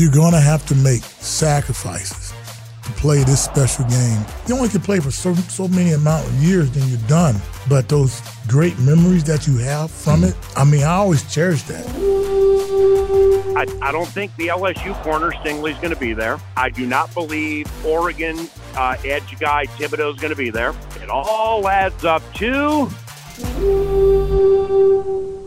you're going to have to make sacrifices to play this special game. You only can play for so, so many amount of years, then you're done. But those great memories that you have from it, I mean, I always cherish that. I, I don't think the LSU corner Stingley's going to be there. I do not believe Oregon uh, edge guy Thibodeaux's going to be there. It all adds up to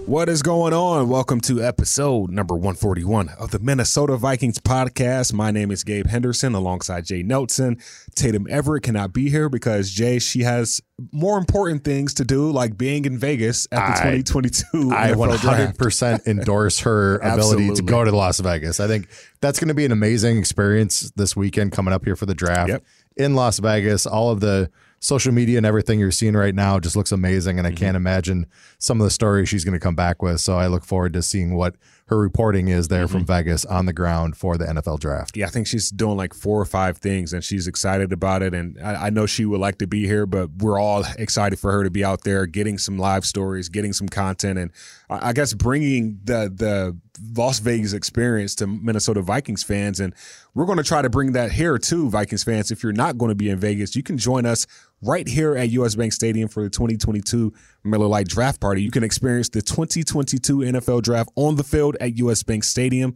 What is going on? Welcome to episode number 141 of the Minnesota Vikings podcast. My name is Gabe Henderson alongside Jay Nelson. Tatum Everett cannot be here because Jay, she has more important things to do, like being in Vegas at the I- 2022 I NFL draft. 100% endorse her ability to go to Las Vegas. I think that's going to be an amazing experience this weekend coming up here for the draft Yep. in Las Vegas. All of the social media and everything you're seeing right now just looks amazing. And I Mm-hmm. can't imagine some of the stories she's going to come back with. So I look forward to seeing what her reporting is there Mm-hmm. from Vegas on the ground for the NFL draft. Yeah, I think she's doing like four or five things and she's excited about it. And I, I know she would like to be here, but we're all excited for her to be out there getting some live stories, getting some content, and I I guess bringing the, the Las Vegas experience to Minnesota Vikings fans. And we're going to try to bring that here too, Vikings fans. If you're not going to be in Vegas, you can join us right here at US Bank Stadium for the 2022 Miller Lite Draft Party. You can experience the 2022 NFL Draft on the field at US Bank Stadium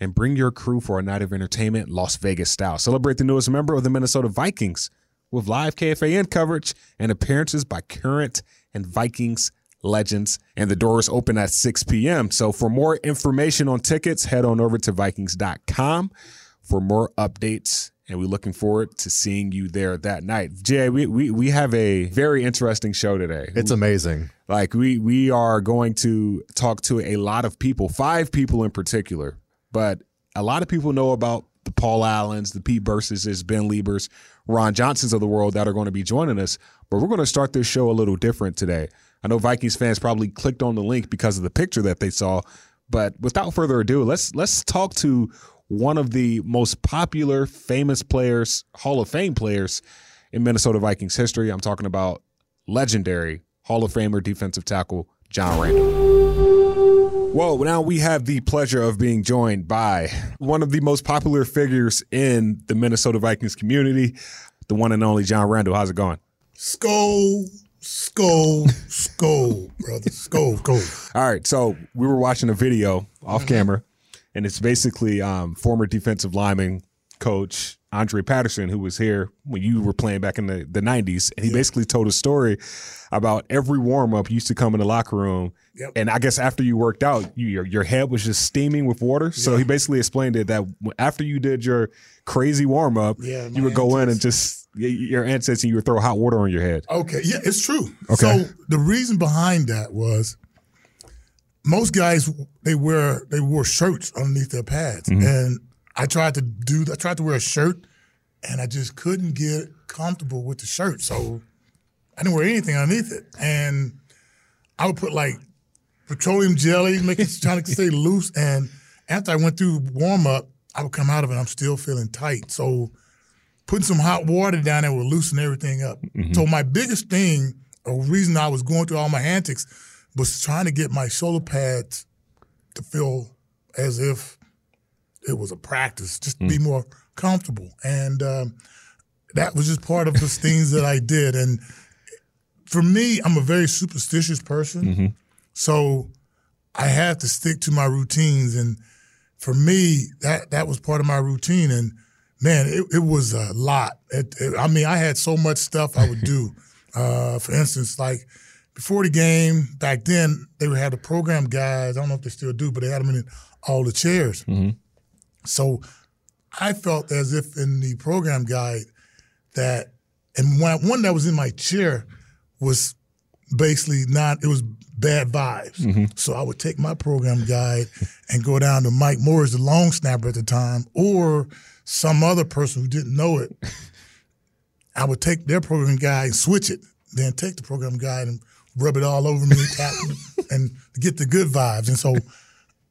and bring your crew for a night of entertainment, Las Vegas style. Celebrate the newest member of the Minnesota Vikings with live KFAN coverage and appearances by current and Vikings legends. And the doors open at 6 p.m. So for more information on tickets, head on over to Vikings.com for more updates. And we're looking forward to seeing you there that night. Jay, we, we, we have a very interesting show today. It's amazing. Like we we are going to talk to a lot of people, five people in particular, but a lot of people know about the Paul Allens, the Pete Berciches, Ben Lebers, Ron Johnsons of the world that are going to be joining us. But we're going to start this show a little different today. I know Vikings fans probably clicked on the link because of the picture that they saw, but without further ado, let's let's talk to one of the most popular, famous players, Hall of Fame players in Minnesota Vikings history. I'm talking about legendary Hall of Famer defensive tackle John Randle. Well, now we have the pleasure of being joined by one of the most popular figures in the Minnesota Vikings community, the one and only John Randle. How's it going? Skol, skol, skol, brother. Skol, skol. All right, so we were watching a video off camera, and it's basically um, former defensive lineman coach Andre Patterson, who was here when you were playing back in the, the 90s. And he basically told a story about every warm up you used to come in the locker room. Yep. And I guess after you worked out, you, your, your head was just steaming with water. So he basically explained it that after you did your crazy warm up, Yeah, you would go in and just, your ancestors, you would throw hot water on your head. Okay, yeah, it's true. Okay. So the reason behind that was most guys they wear they wore shirts underneath their pads, mm-hmm. and I tried to do I tried to wear a shirt, and I just couldn't get comfortable with the shirt, so I didn't wear anything underneath it, and I would put like petroleum jelly, make it trying to stay loose, and after I went through warm up, I would come out of it, I'm still feeling tight, so putting some hot water down there would loosen everything up. Mm-hmm. So my biggest thing, or reason I was going through all my antics, was trying to get my shoulder pads to feel as if it was a practice, just to be more comfortable. And um, that was just part of the things that I did. And for me, I'm a very superstitious person, so I have to stick to my routines. And for me, that that was part of my routine. And man, it, it was a lot. It, it- I mean, I had so much stuff I would do. uh, for instance, like before the game, back then they would have the program guys. I don't know if they still do, but they had them in all the chairs. Mm-hmm. So I felt as if in the program guide that, and one, one that was in my chair was basically not, it was bad vibes. Mm-hmm. So I would take my program guide and go down to Mike Morris, the long snapper at the time, or some other person who didn't know it. I would take their program guide and switch it, then take the program guide and rub it all over me and tap and get the good vibes. And so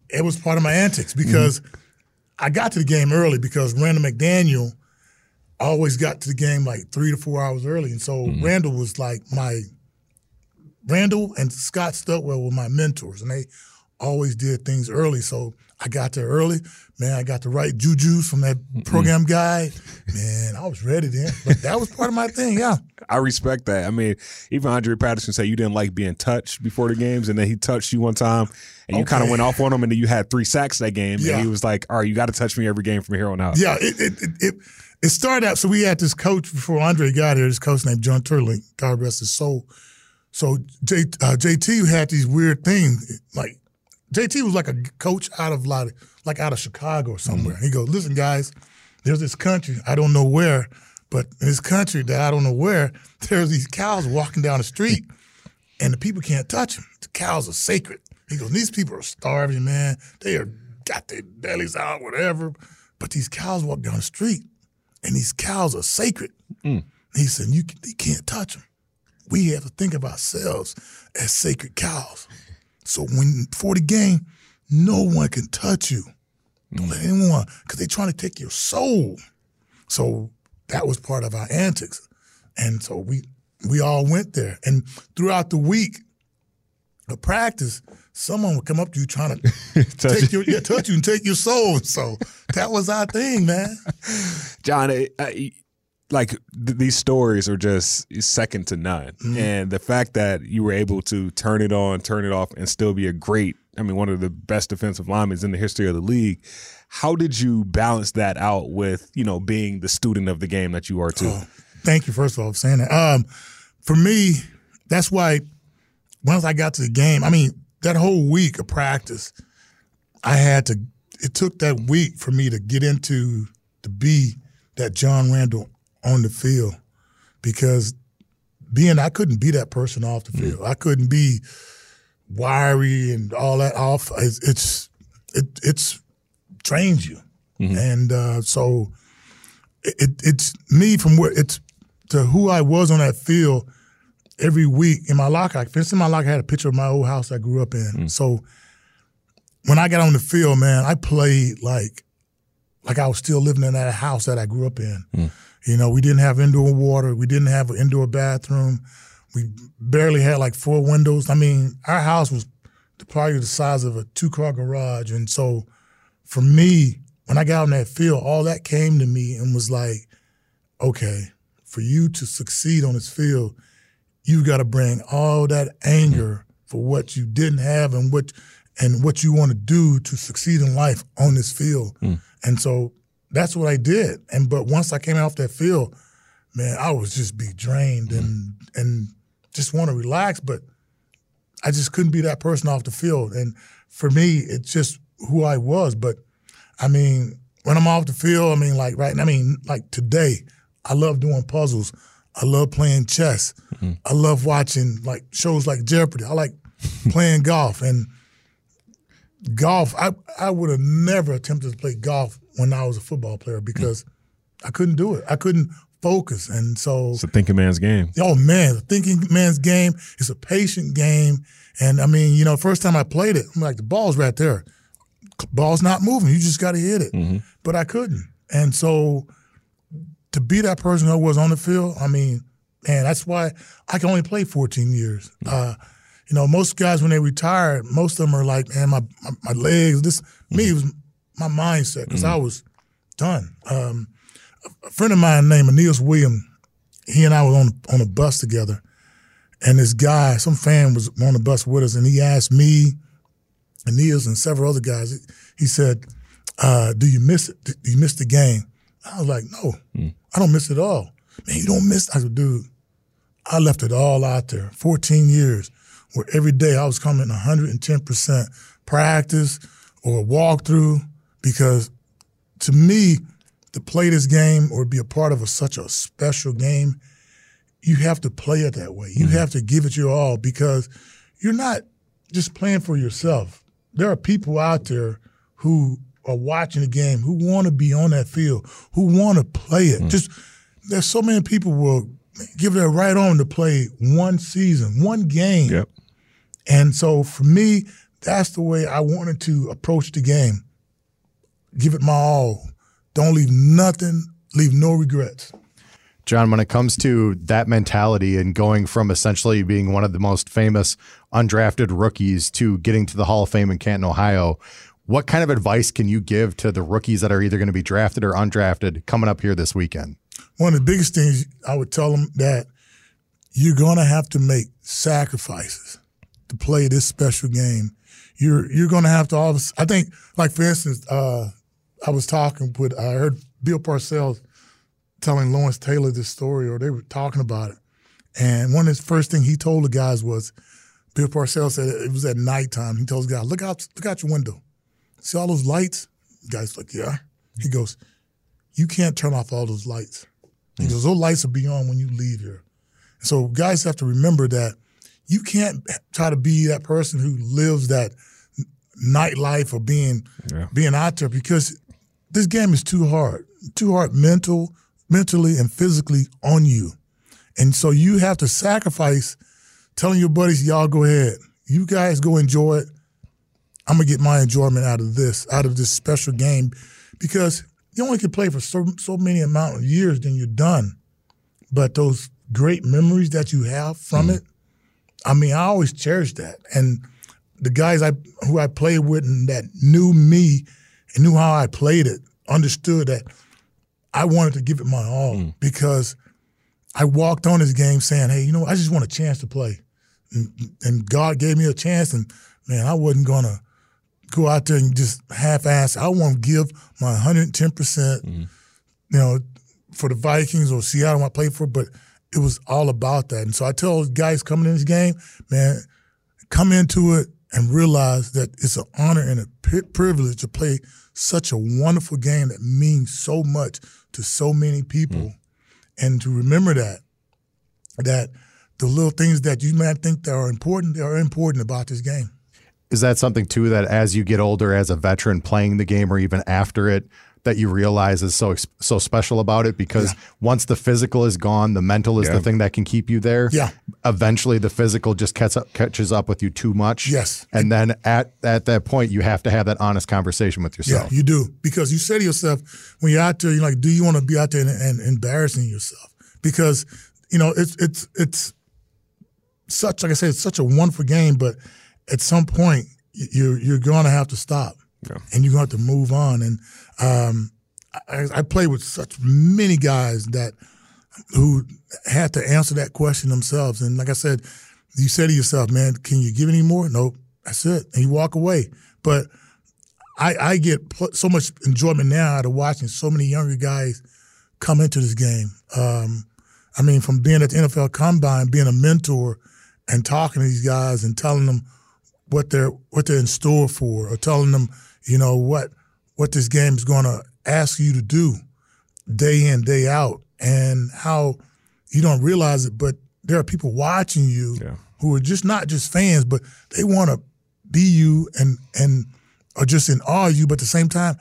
it was part of my antics mm-hmm. because I got to the game early because Randall McDaniel always got to the game like three to four hours early. And so mm-hmm. Randall was like my Randall and Scott Studwell were my mentors, and they always did things early. So I got there early. Man, I got the right juju from that program guy. Man, I was ready then. But that was part of my thing, yeah. I respect that. I mean, even Andre Patterson said you didn't like being touched before the games, and then he touched you one time, and you kind of went off on him, and then you had three sacks that game, Yeah. and he was like, "All right, you got to touch me every game from here on out." Yeah, it it, it it it started out. So we had this coach before Andre got here. This coach named John Teerlinck. God rest his soul. So J, uh, JT had these weird things. Like JT was like a coach out of like like out of Chicago or somewhere. Mm-hmm. He goes, "Listen, guys, there's this country I don't know where, but in this country that I don't know where, there's these cows walking down the street, and the people can't touch them. The cows are sacred." He goes, "These people are starving, man. They are got their bellies out, whatever, but these cows walk down the street, and these cows are sacred." Mm. He said, "You, you can't touch them." we have to think of ourselves as sacred cows. So when for the game, no one can touch you. Don't let mm. anyone, because they're trying to take your soul. So that was part of our antics. And so we we all went there. And throughout the week of practice, someone would come up to you trying to take your yeah, touch you and take your soul. So that was our thing, man. John, I, I, like th- these stories are just second to none, and the fact that you were able to turn it on, turn it off, and still be a great, I mean, one of the best defensive linemen in the history of the league. How did you balance that out with, you know, being the student of the game that you are too? Thank you, first of all, for saying that. Um, for me, that's why once I got to the game, I mean, that whole week of practice, I had to, it took that week for me to get into, to be that John Randle on the field because being, I couldn't be that person off the mm. field. I couldn't be wiry and all that off. It's, it's it, it's trains you. Mm-hmm. And uh, so, it, it's me from where it's to who I was on that field every week in my locker. I in my locker. I had a picture of my old house I grew up in. Mm. So when I got on the field, man, I played like like I was still living in that house that I grew up in. Mm. You know, we didn't have indoor water. We didn't have an indoor bathroom. We barely had like four windows. I mean, our house was probably the size of a two car garage. And so for me, when I got on that field, all that came to me and was like, okay, for you to succeed on this field, you've got to bring all that anger for what you didn't have and what and what you want to do to succeed in life on this field. Hmm. And so that's what I did. And but once I came off that field, man, I was just be drained and mm. and just want to relax, but I just couldn't be that person off the field. And for me, it's just who I was. But I mean, when I'm off the field, I mean, like right now, I mean, like today, I love doing puzzles. I love playing chess. Mm. I love watching like shows like Jeopardy. I like playing golf and golf. I I would have never attempted to play golf when I was a football player because I couldn't do it. I couldn't focus, and so It's a thinking man's game. oh man, the thinking man's game is a patient game. And I mean, you know, first time I played it, I'm like, the ball's right there. Ball's not moving. You just got to hit it. But I couldn't. And so to be that person who was on the field, I mean, man, that's why I can only play 14 years. Uh, you know, most guys when they retire, most of them are like, man, my my, my legs. This me it was my mindset because I was done. Um, a friend of mine named Aeneas Williams, he and I were on on a bus together, and this guy, some fan was on the bus with us, and he asked me, Aeneas, and several other guys. He said, uh, "Do you miss it? Do you miss the game?" I was like, "No, I don't miss it at all." Man, you don't miss. I said, "Dude, I left it all out there. 14 years, where every day I was coming 110 percent practice or walkthrough because to me, to play this game or be a part of a, such a special game, you have to play it that way. You mm-hmm. have to give it your all because you're not just playing for yourself. There are people out there who are watching the game, who want to be on that field, who want to play it. Mm. Just there's so many people will give their right arm to play one season, one game. Yep. And so for me, that's the way I wanted to approach the game. Give it my all. Don't leave nothing, leave no regrets. John, when it comes to that mentality and going from essentially being one of the most famous undrafted rookies to getting to the Hall of Fame in Canton, Ohio, what kind of advice can you give to the rookies that are either going to be drafted or undrafted coming up here this weekend? One of the biggest things I would tell them that you're going to have to make sacrifices to play this special game. You're you're going to have to all. I think, like for instance, uh, I was talking with I heard Bill Parcells telling Lawrence Taylor this story, or they were talking about it. And one of the first thing he told the guys was, Bill Parcells said it was at nighttime. He the guys, "Look out, look out your window. See all those lights?" The guy's like, "Yeah." He goes, "You can't turn off all those lights." He goes, "Those lights will be on when you leave here." So guys have to remember that you can't try to be that person who lives that nightlife or being Yeah. being out there because this game is too hard, too hard mental, mentally and physically on you, and so you have to sacrifice telling your buddies, y'all go ahead, you guys go enjoy it. I'm gonna get my enjoyment out of this, out of this special game, because you only can play for so so many amount of years, then you're done. But those great memories that you have from mm. it, I mean, I always cherish that. And the guys I who I played with and that knew me and knew how I played it, understood that I wanted to give it my all mm. because I walked on this game saying, "Hey, you know, I just want a chance to play," and, and God gave me a chance, and man, I wasn't gonna go out there and just half-ass. I want to give my 110 percent, mm-hmm. you know, for the Vikings or Seattle I played for, but it was all about that. And so I tell guys coming in this game, man, come into it and realize that it's an honor and a privilege to play such a wonderful game that means so much to so many people, hmm. and to remember that that the little things that you might think that are important, they are important about this game. Is that something too that as you get older as a veteran playing the game or even after it that you realize is so so special about it because once the physical is gone the mental is Yeah. the thing that can keep you there Yeah. eventually the physical just catches up, catches up with you too much Yes. and then at at that point you have to have that honest conversation with yourself Yeah, you do because you say to yourself when you're out there, you're like, do you want to be out there and, and embarrassing yourself? Because you know it's it's it's such like I said, it's such a wonderful game, but at some point you're you're going to have to stop, Yeah. and you're going to have to move on. And um, I, I played with such many guys that who had to answer that question themselves. And like I said, you say to yourself, man, can you give any more? Nope, that's it, and you walk away. But I, I get pl- so much enjoyment now out of watching so many younger guys come into this game. Um, I mean, from being at the NFL Combine, being a mentor, and talking to these guys and telling them what they're what they're in store for, or telling them, you know, what what this game is going to ask you to do day in day out, and how you don't realize it, but there are people watching you Yeah. who are just not just fans, but they want to be you and and are just in awe of you. But at the same time,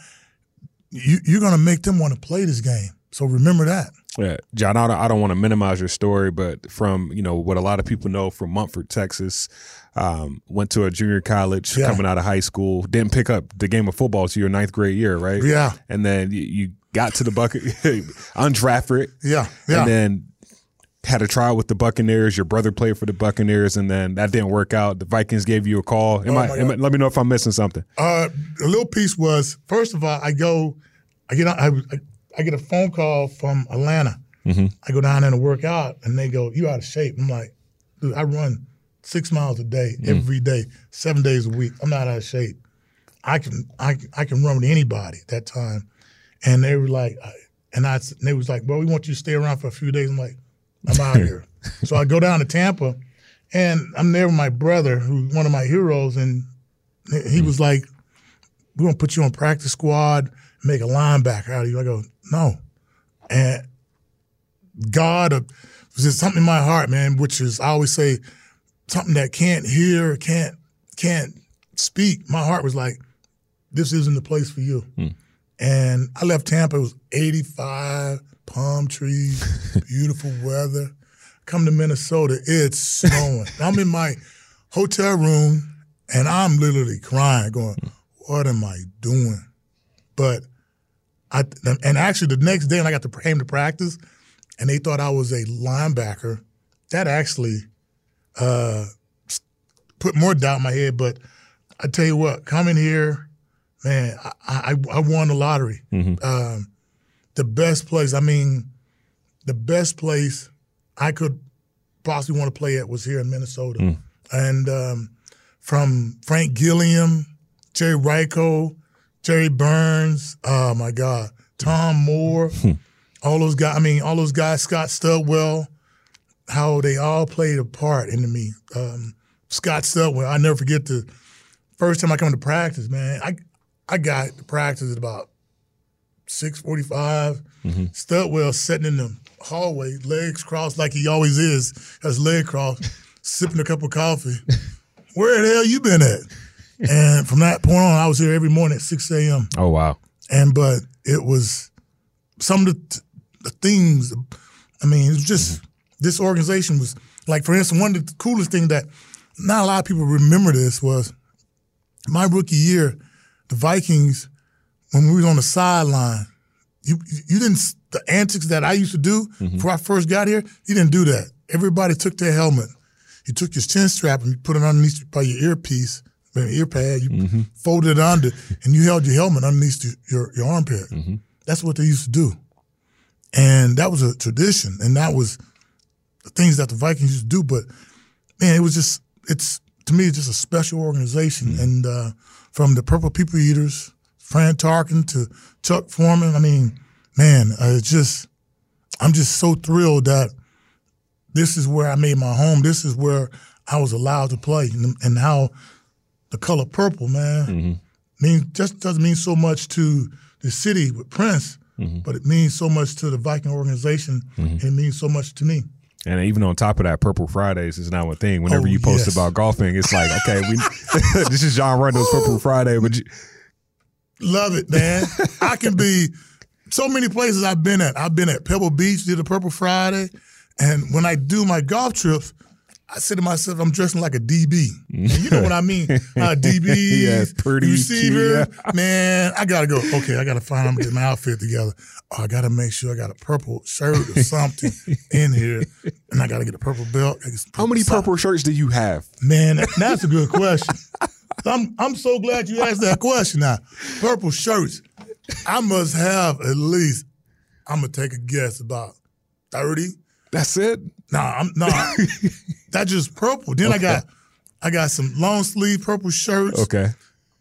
you, you're going to make them want to play this game. So remember that. Yeah, John, I don't, I don't want to minimize your story, but from you know what a lot of people know from Mumford, Texas, um, went to a junior college Yeah. coming out of high school, didn't pick up the game of football to your ninth grade year, right? Yeah. and then you, you got to the bucket, undrafted, Yeah, yeah. and then had a trial with the Buccaneers. Your brother played for the Buccaneers, and then that didn't work out. The Vikings gave you a call. Am Oh, I, am I- let me know if I'm missing something. Uh, the little piece was first of all, I go, I get I, I, I get a phone call from Atlanta. Mm-hmm. I go down there to work out, and they go, "You out of shape?" I'm like, "Dude, I run six miles a day mm. every day, seven days a week. I'm not out of shape. I can, I, I can run with anybody at that time." And they were like, I- and I, and they was like, "Well, we want you to stay around for a few days." I'm like, "I'm out here." so I go down to Tampa, and I'm there with my brother, who's one of my heroes, and he- he mm. was like, we're gonna put you on practice squad, make a linebacker out of you. I go, no. And God uh, was just something in my heart, man, which is I always say something that can't hear, can't can't speak. My heart was like, this isn't the place for you. And I left Tampa, it was 85, palm trees, beautiful weather. Come to Minnesota, it's snowing. I'm in my hotel room and I'm literally crying, going, what am I doing? But I and actually the next day when I got to came to practice, and they thought I was a linebacker, that actually uh, put more doubt in my head. But I tell you what, coming here, man, I, I, I won the lottery. Um, the best place, I mean, the best place I could possibly want to play at was here in Minnesota. And um, from Frank Gilliam, Jerry Reichow, Jerry Burns, oh my God, Tom Moore, all those guys, I mean, all those guys, Scott Studwell, how they all played a part into me. Um, Scott Studwell, I never forget the first time I come to practice, man. I I got to practice at about six forty-five. Studwell sitting in the hallway, legs crossed like he always is, has leg crossed, sipping a cup of coffee. Where the hell you been at? And from that point on, I was here every morning at six a.m. Oh wow. And but it was some of the, the things. I mean, it was just mm-hmm. this organization was like, for instance, one of the coolest things that not a lot of people remember this was my rookie year. The Vikings, when we was on the sideline, you you didn't the antics that I used to do mm-hmm. before I first got here. You didn't do that. Everybody took their helmet. You took your chin strap and you put it underneath by your earpiece, ear pad. You folded it under, and you held your helmet underneath your your, your armpit. That's what they used to do, and that was a tradition, and that was the things that the Vikings used to do. But man, it was just it's to me it's just a special organization, and uh, from the Purple People Eaters, Fran Tarkenton to Chuck Foreman. I mean, man, uh, it's just I'm just so thrilled that this is where I made my home. This is where I was allowed to play, and, and how the color purple, man, mm-hmm. mean just doesn't mean so much to the city with Prince, mm-hmm. but it means so much to the Viking organization, mm-hmm. and it means so much to me. And even on top of that, Purple Fridays is now a thing. Whenever Oh, you post yes. about golfing, it's like, okay, we this is John Randle's Purple Friday, but you, Love it, man. I can be so many places I've been at. I've been at Pebble Beach, did a Purple Friday, and when I do my golf trips, I said to myself, I'm dressing like a DB. And you know what I mean? Uh, DB, Yeah, pretty receiver. cute, Man, I gotta go. Okay, I gotta find. I'm gonna get my outfit together. Oh, I gotta make sure I got a purple shirt or something in here, and I gotta get a purple belt. I get some how many socks. purple shirts do you have? Man, that- that's a good question. I'm I'm so glad you asked that question. Now, purple shirts. I must have at least. I'm gonna take a guess about thirty. That's it. Nah, I'm nah. that just purple. Then I got I got some long sleeve purple shirts. Okay.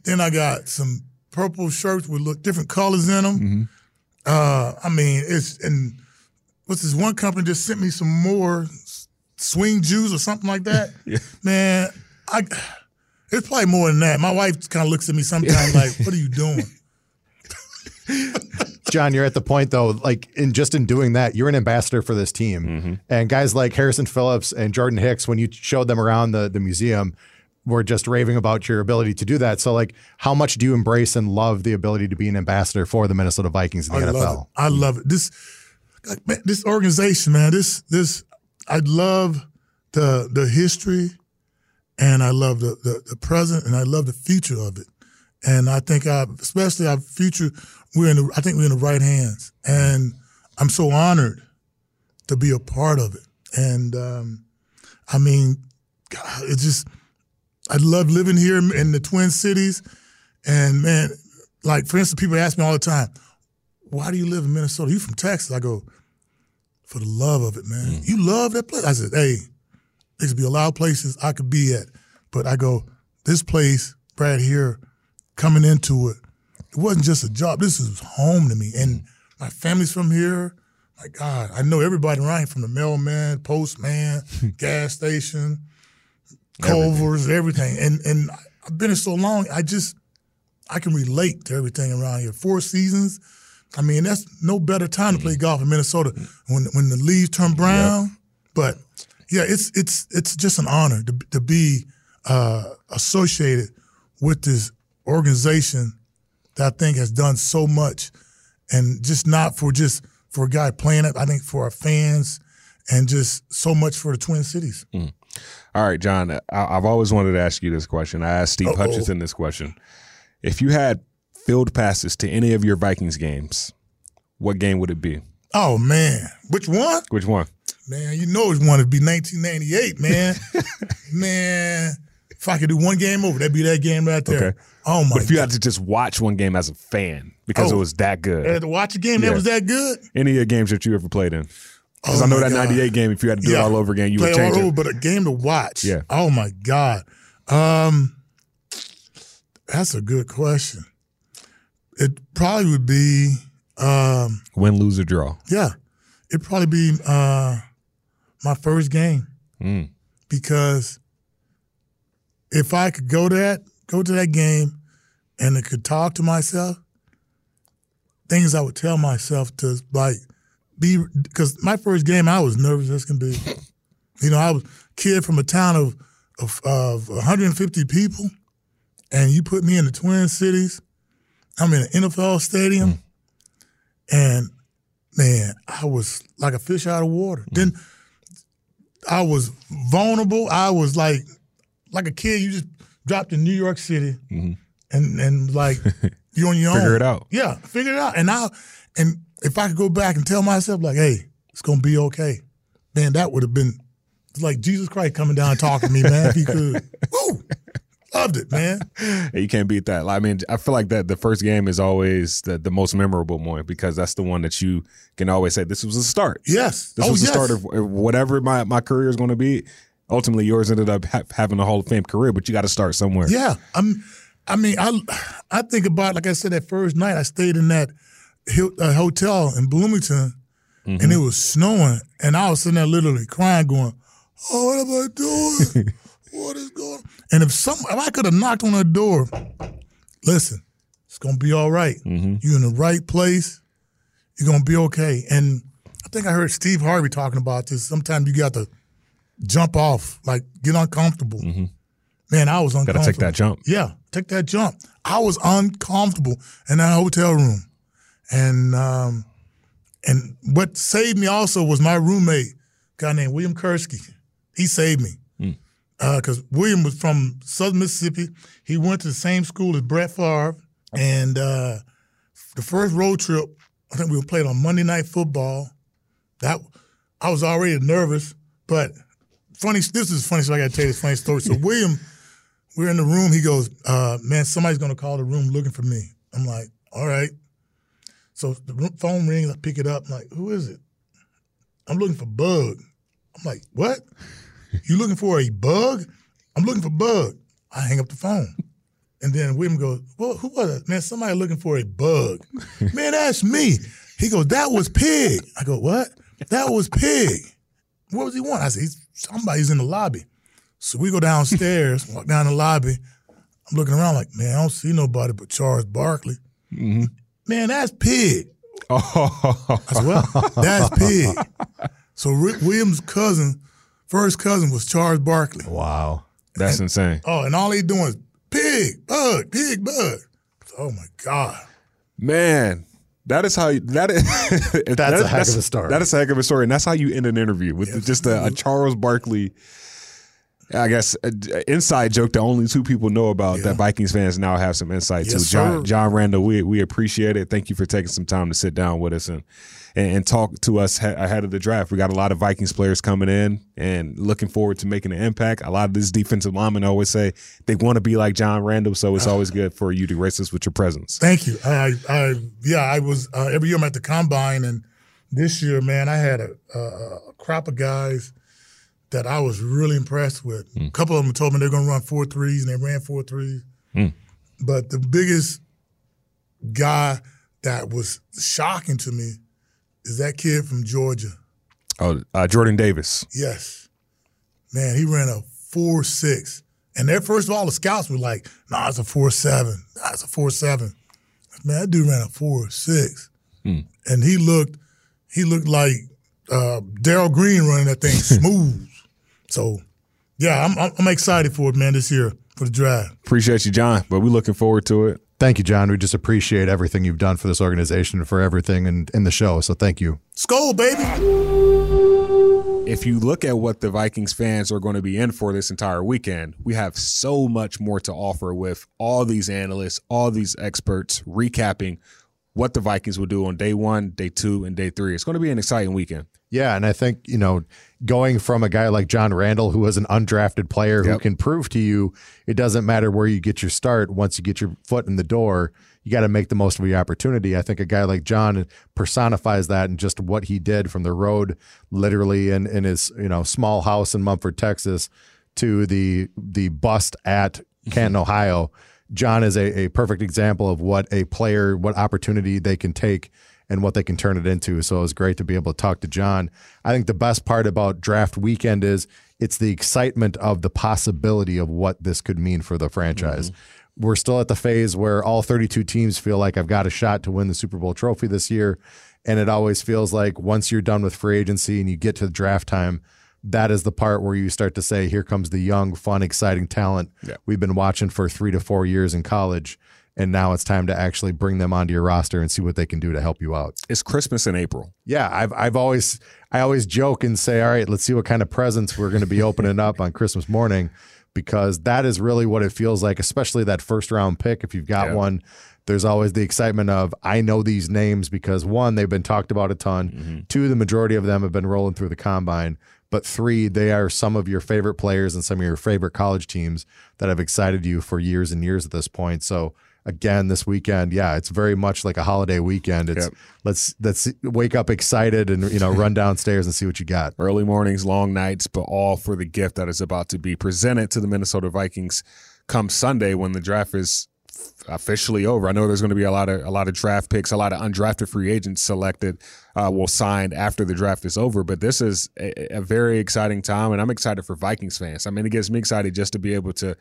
Then I got some purple shirts with look different colors in them. Mm-hmm. Uh, I mean, it's and what's this one company just sent me some more swing juice or something like that. Yeah. Man, I it's probably more than that. My wife kind of looks at me sometimes like, "What are you doing?" John, you're at the point though, like in just in doing that, you're an ambassador for this team. Mm-hmm. And guys like Harrison Phillips and Jordan Hicks, when you showed them around the, the museum, were just raving about your ability to do that. So like how much do you embrace and love the ability to be an ambassador for the Minnesota Vikings in the I NFL? love it. I love it. This, man, this organization, man. This, this, I love the the history, and I love the, the the present, and I love the future of it. And I think, I, especially our future, we're in. The, I think we're in the right hands, and I'm so honored to be a part of it. And um, I mean, God, it's just, I love living here in the Twin Cities, and man, like for instance, people ask me all the time why do you live in Minnesota? You from Texas? I go, for the love of it, man. You love that place? I said, hey, there could be a lot of places I could be at, but I go, this place right here, coming into it, it wasn't just a job. This is home to me, and mm. my family's from here. My God, I know everybody around from the mailman, postman, gas station, Culver's, everything. And and I've been here so long, I just I can relate to everything around here. Four seasons. I mean, that's no better time to play mm. golf in Minnesota mm. when when the leaves turn brown. But yeah, it's it's it's just an honor to to be uh, associated with this organization that I think has done so much, and just not for just for a guy playing it. I think for our fans, and just so much for the Twin Cities. Hmm. All right, John. I, I've always wanted to ask you this question. I asked Steve Uh-oh. Hutchinson this question. If you had field passes to any of your Vikings games, what game would it be? Oh man, which one? Which one? Man, you know it's one to be 1998, man. man, if I could do one game over, that'd be that game right there. Okay. Oh my! But if you God. had to just watch one game as a fan because it Oh. was that good. I had to watch a game Yeah. that was that good. Any of the games that you ever played in? Because Oh I know that God. '98 game. If you had to do it all over again, you play would change all over, it. but a game to watch. Yeah. Oh my God. Um, that's a good question. It probably would be, um, Win, lose, or draw. yeah, it'd probably be uh, my first game Mm. because if I could go to that, go to that game, and I could talk to myself, things I would tell myself to like be because my first game I was nervous as can be. You know, I was a kid from a town of of, of 150 people, and you put me in the Twin Cities. I'm in an NFL stadium, mm. and man, I was like a fish out of water. Mm. Then I was vulnerable. I was like like a kid you just dropped in New York City, mm-hmm. and and like you're on your own. Figure it out. Yeah, figure it out. And I and if I could go back and tell myself like, hey, it's gonna be okay, man, that would have been it's like Jesus Christ coming down and talking to me, man. If he could, woo, loved it, man. You can't beat that. I mean, I feel like that the first game is always the, the most memorable one because that's the one that you can always say this was the start. Yes, This oh, was the yes. start of whatever my, my career is going to be. Ultimately, yours ended up ha- having a Hall of Fame career, but you got to start somewhere. Yeah, I'm. I mean, I I think about like I said that first night I stayed in that uh, hotel in Bloomington, and it was snowing, and I was sitting there literally crying, going, "Oh, what am I doing? what is going?" on? And if some, if I could have knocked on her door, listen, it's gonna be all right. You're in the right place. You're gonna be okay. And I think I heard Steve Harvey talking about this. Sometimes you got to jump off, like get uncomfortable. Man, I was uncomfortable. Gotta take that jump. Yeah, take that jump. I was uncomfortable in that hotel room, and um, and what saved me also was my roommate, a guy named William Kursky. He saved me because William was from Southern Mississippi. He went to the same school as Brett Favre, and uh, the first road trip, I think we were played on Monday Night Football. That I was already nervous, but funny. This is funny. So I got to tell you this funny story. So William we're in the room. He goes, uh, "Man, somebody's gonna call the room looking for me." I'm like, "All right." So the phone rings. I pick it up. I'm like, "Who is it?" I'm looking for Bug. I'm like, "What? You looking for a bug?" I'm looking for Bug. I hang up the phone, and then William goes, "Well, who was it? Man, somebody looking for a bug." Man, that's me. He goes, "That was Pig." I go, "What? That was Pig." What was he want? I said, He's, "Somebody's in the lobby." So we go downstairs, walk down the lobby. I'm looking around like, man, I don't see nobody but Charles Barkley. Mm-hmm. Man, that's Pig. Oh, I said, well, that's Pig. So Rick Williams' cousin, first cousin was Charles Barkley. Wow. that's insane. Oh, and all they doing is Pig, Bug, Pig, Bug. Oh my God. Man, that is how you, that is that's a heck of a story. That is a heck of a story, and that's how you end an interview with just a, a mm-hmm. Charles Barkley. I guess uh, inside joke that only two people know about that Vikings fans now have some insight Yes, to. John, sir. John Randle, we we appreciate it. Thank you for taking some time to sit down with us and and, and talk to us ha- ahead of the draft. We got a lot of Vikings players coming in and looking forward to making an impact. A lot of these defensive linemen always say they want to be like John Randle, so it's always good for you to grace us with your presence. Thank you. I, I, yeah, I was uh, every year I'm at the combine, and this year, man, I had a, a crop of guys that I was really impressed with. A couple of them told me they're going to run four threes, and they ran four threes. But the biggest guy that was shocking to me is that kid from Georgia. Oh, uh, Jordan Davis. Yes. Man, he ran a four six. And there, first of all, the scouts were like, nah, it's a four seven. Nah, it's a four seven. Man, that dude ran a four six. And he looked he looked like uh, Darrell Green running that thing smooth. So yeah, I'm, I'm I'm excited for it, man, this year for the draft. Appreciate you, John, but we're looking forward to it. Thank you, John. We just appreciate everything you've done for this organization and for everything in, in the show. So thank you. Skol, baby. If you look at what the Vikings fans are going to be in for this entire weekend, we have so much more to offer with all these analysts, all these experts recapping what the Vikings will do on day one, day two, and day three. It's going to be an exciting weekend. Yeah, and I think you know, going from a guy like John Randle, who was an undrafted player who can prove to you it doesn't matter where you get your start. Once you get your foot in the door, you got to make the most of your opportunity. I think a guy like John personifies that and just what he did from the road, literally in in his you know small house in Mumford, Texas, to the the bust at Canton, Ohio. John is a, a perfect example of what a player, what opportunity they can take and what they can turn it into. So it was great to be able to talk to John. I think the best part about draft weekend is it's the excitement of the possibility of what this could mean for the franchise. Mm-hmm. We're still at the phase where all 32 teams feel like I've got a shot to win the Super Bowl trophy this year. And it always feels like once you're done with free agency and you get to draft time, that is the part where you start to say, here comes the young, fun, exciting talent Yeah. we've been watching for three to four years in college. And now it's time to actually bring them onto your roster and see what they can do to help you out. It's Christmas in April. Yeah, I've I've always I always joke and say, all right, let's see what kind of presents we're going to be opening up on Christmas morning, because that is really what it feels like, especially that first round pick. If you've got Yeah. one, there's always the excitement of I know these names because one, they've been talked about a ton. Mm-hmm. Two, the majority of them have been rolling through the combine. But three, they are some of your favorite players and some of your favorite college teams that have excited you for years and years at this point. So again, this weekend, yeah, it's very much like a holiday weekend. It's Yep. let's let's wake up excited and you know run downstairs and see what you got. Early mornings, long nights, but all for the gift that is about to be presented to the Minnesota Vikings come Sunday when the draft is officially over. I know there's going to be a lot of a lot of draft picks, a lot of undrafted free agents selected uh, will sign after the draft is over. But this is a, a very exciting time, and I'm excited for Vikings fans. I mean, it gets me excited just to be able to,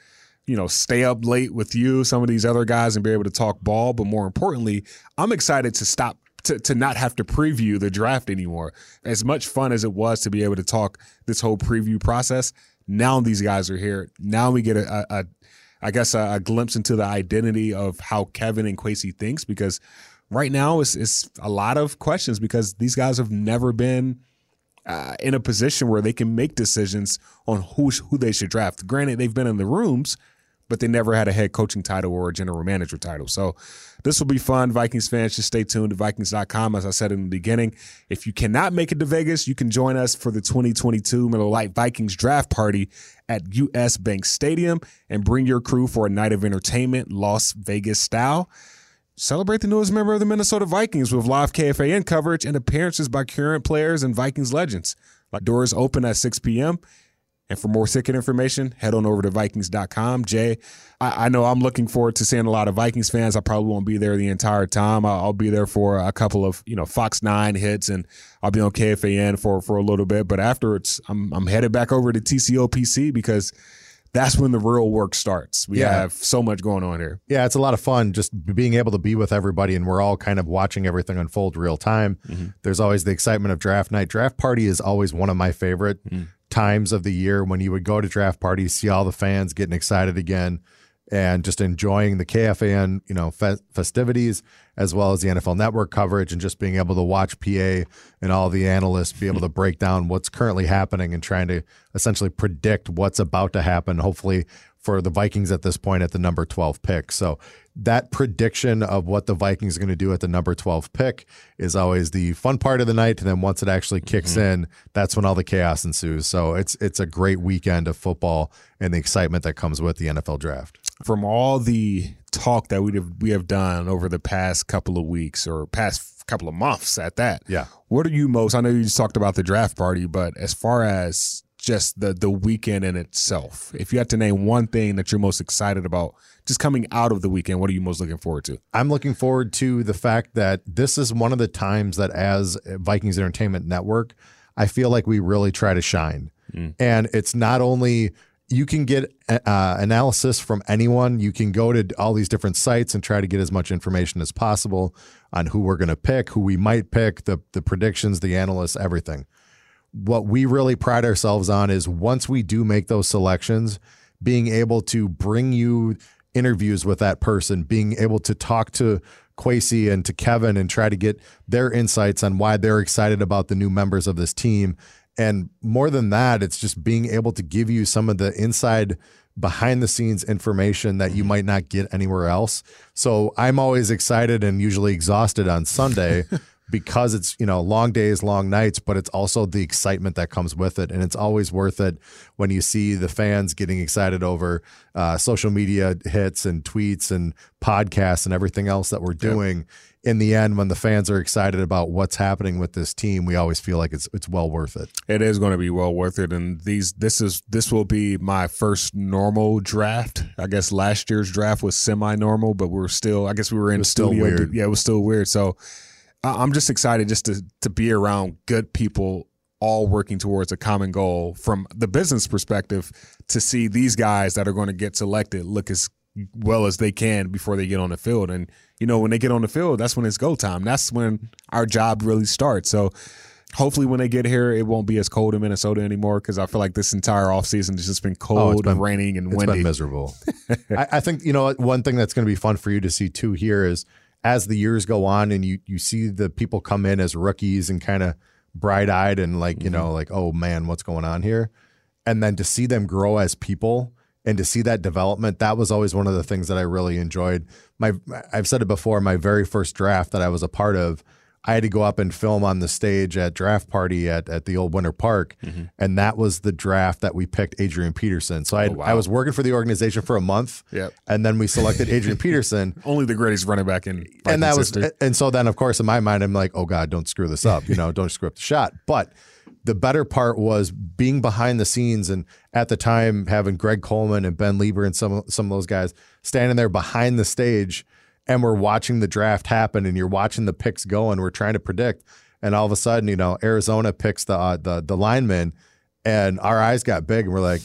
you know, stay up late with you, some of these other guys, and be able to talk ball. But more importantly, I'm excited to stop. To, to not have to preview the draft anymore. As much fun as it was to be able to talk this whole preview process, now these guys are here. Now we get a, a, a I guess a, a glimpse into the identity of how Kevin and Kwesi thinks because right now it's, it's a lot of questions because these guys have never been uh, in a position where they can make decisions on who who they should draft. Granted, they've been in the rooms, but they never had a head coaching title or a general manager title. So this will be fun. Vikings fans just stay tuned to Vikings.com. As I said in the beginning, if you cannot make it to Vegas, you can join us for the 2022 Miller Lite Vikings draft party at US Bank Stadium and bring your crew for a night of entertainment, Las Vegas style. Celebrate the newest member of the Minnesota Vikings with live KFAN coverage and appearances by current players and Vikings legends. Doors open at 6 p.m. And for more ticket information, head on over to Vikings.com. Jay, I, I know I'm looking forward to seeing a lot of Vikings fans. I probably won't be there the entire time. I'll, I'll be there for a couple of you know Fox Nine hits, and I'll be on KFAN for for a little bit. But afterwards, I'm I'm headed back over to TCOPC because that's when the real work starts. We Yeah. have so much going on here. Yeah, it's a lot of fun just being able to be with everybody and we're all kind of watching everything unfold real time. Mm-hmm. There's always the excitement of draft night. Draft party is always one of my favorite mm-hmm. Times of the year when you would go to draft parties, see all the fans getting excited again and just enjoying the KFAN, you know, fe- festivities as well as the NFL network coverage and just being able to watch PA and all the analysts be able to break down what's currently happening and trying to essentially predict what's about to happen hopefully for the Vikings at this point at the number 12 pick. So that prediction of what the Vikings are going to do at the number 12 pick is always the fun part of the night and then once it actually kicks mm-hmm. in, that's when all the chaos ensues. So it's it's a great weekend of football and the excitement that comes with the NFL draft. from all the talk that we have we have done over the past couple of weeks or past couple of months at that. Yeah. What are you most? I know you just talked about the draft party, but as far as just the the weekend in itself, if you had to name one thing that you're most excited about, just coming out of the weekend, what are you most looking forward to? I'm looking forward to the fact that this is one of the times that, as Vikings Entertainment Network, I feel like we really try to shine. And it's not only you can get uh, analysis from anyone, you can go to all these different sites and try to get as much information as possible on who we're going to pick, who we might pick, the the predictions, the analysts, everything what we really pride ourselves on is once we do make those selections, being able to bring you interviews with that person, being able to talk to Kwesi and to Kevin and try to get their insights on why they're excited about the new members of this team. And more than that, it's just being able to give you some of the inside behind the scenes information that you mm-hmm. might not get anywhere else. So I'm always excited and usually exhausted on Sunday because it's, you know, long days, long nights, but it's also the excitement that comes with it. And it's always worth it when you see the fans getting excited over uh, social media hits and tweets and podcasts and everything else that we're doing in the end, when the fans are excited about what's happening with this team, we always feel like it's it's well worth it. It is going to be well worth it, and these this is this will be my first normal draft. I guess last year's draft was semi-normal, but we are still. I guess we were in still studio. weird. Yeah, it was still weird. So I'm just excited just to to be around good people all working towards a common goal from the business perspective to see these guys that are going to get selected look as well as they can before they get on the field. And you know, when they get on the field, that's when it's go time. That's when our job really starts. So hopefully when they get here, it won't be as cold in Minnesota anymore because I feel like this entire offseason has just been Oh, cold, it's been- raining, and It's windy. been miserable. I, I think you know one thing that's going to be fun for you to see too here is as the years go on and you you see the people come in as rookies and kind of bright eyed and like you mm-hmm. know like oh man what's going on here, and then to see them grow as people and to see that development that was always one of the things that I really enjoyed. My I've said it before. My very first draft that I was a part of. I had to go up and film on the stage at draft party at, at the old Winter Park, mm-hmm. and that was the draft that we picked Adrian Peterson. So I, Oh, wow. I was working for the organization for a month, Yep. and then we selected Adrian Peterson, Only the greatest running back in Vikings and that was history. and so then of course in my mind I'm like, oh god, don't screw this up, you know, don't screw up the shot. But the better part was being behind the scenes and at the time having Greg Coleman and Ben Leber and some some of those guys standing there behind the stage and we're watching the draft happen and you're watching the picks go and we're trying to predict and all of a sudden, you know, Arizona picks the uh, the the lineman and our eyes got big and we're like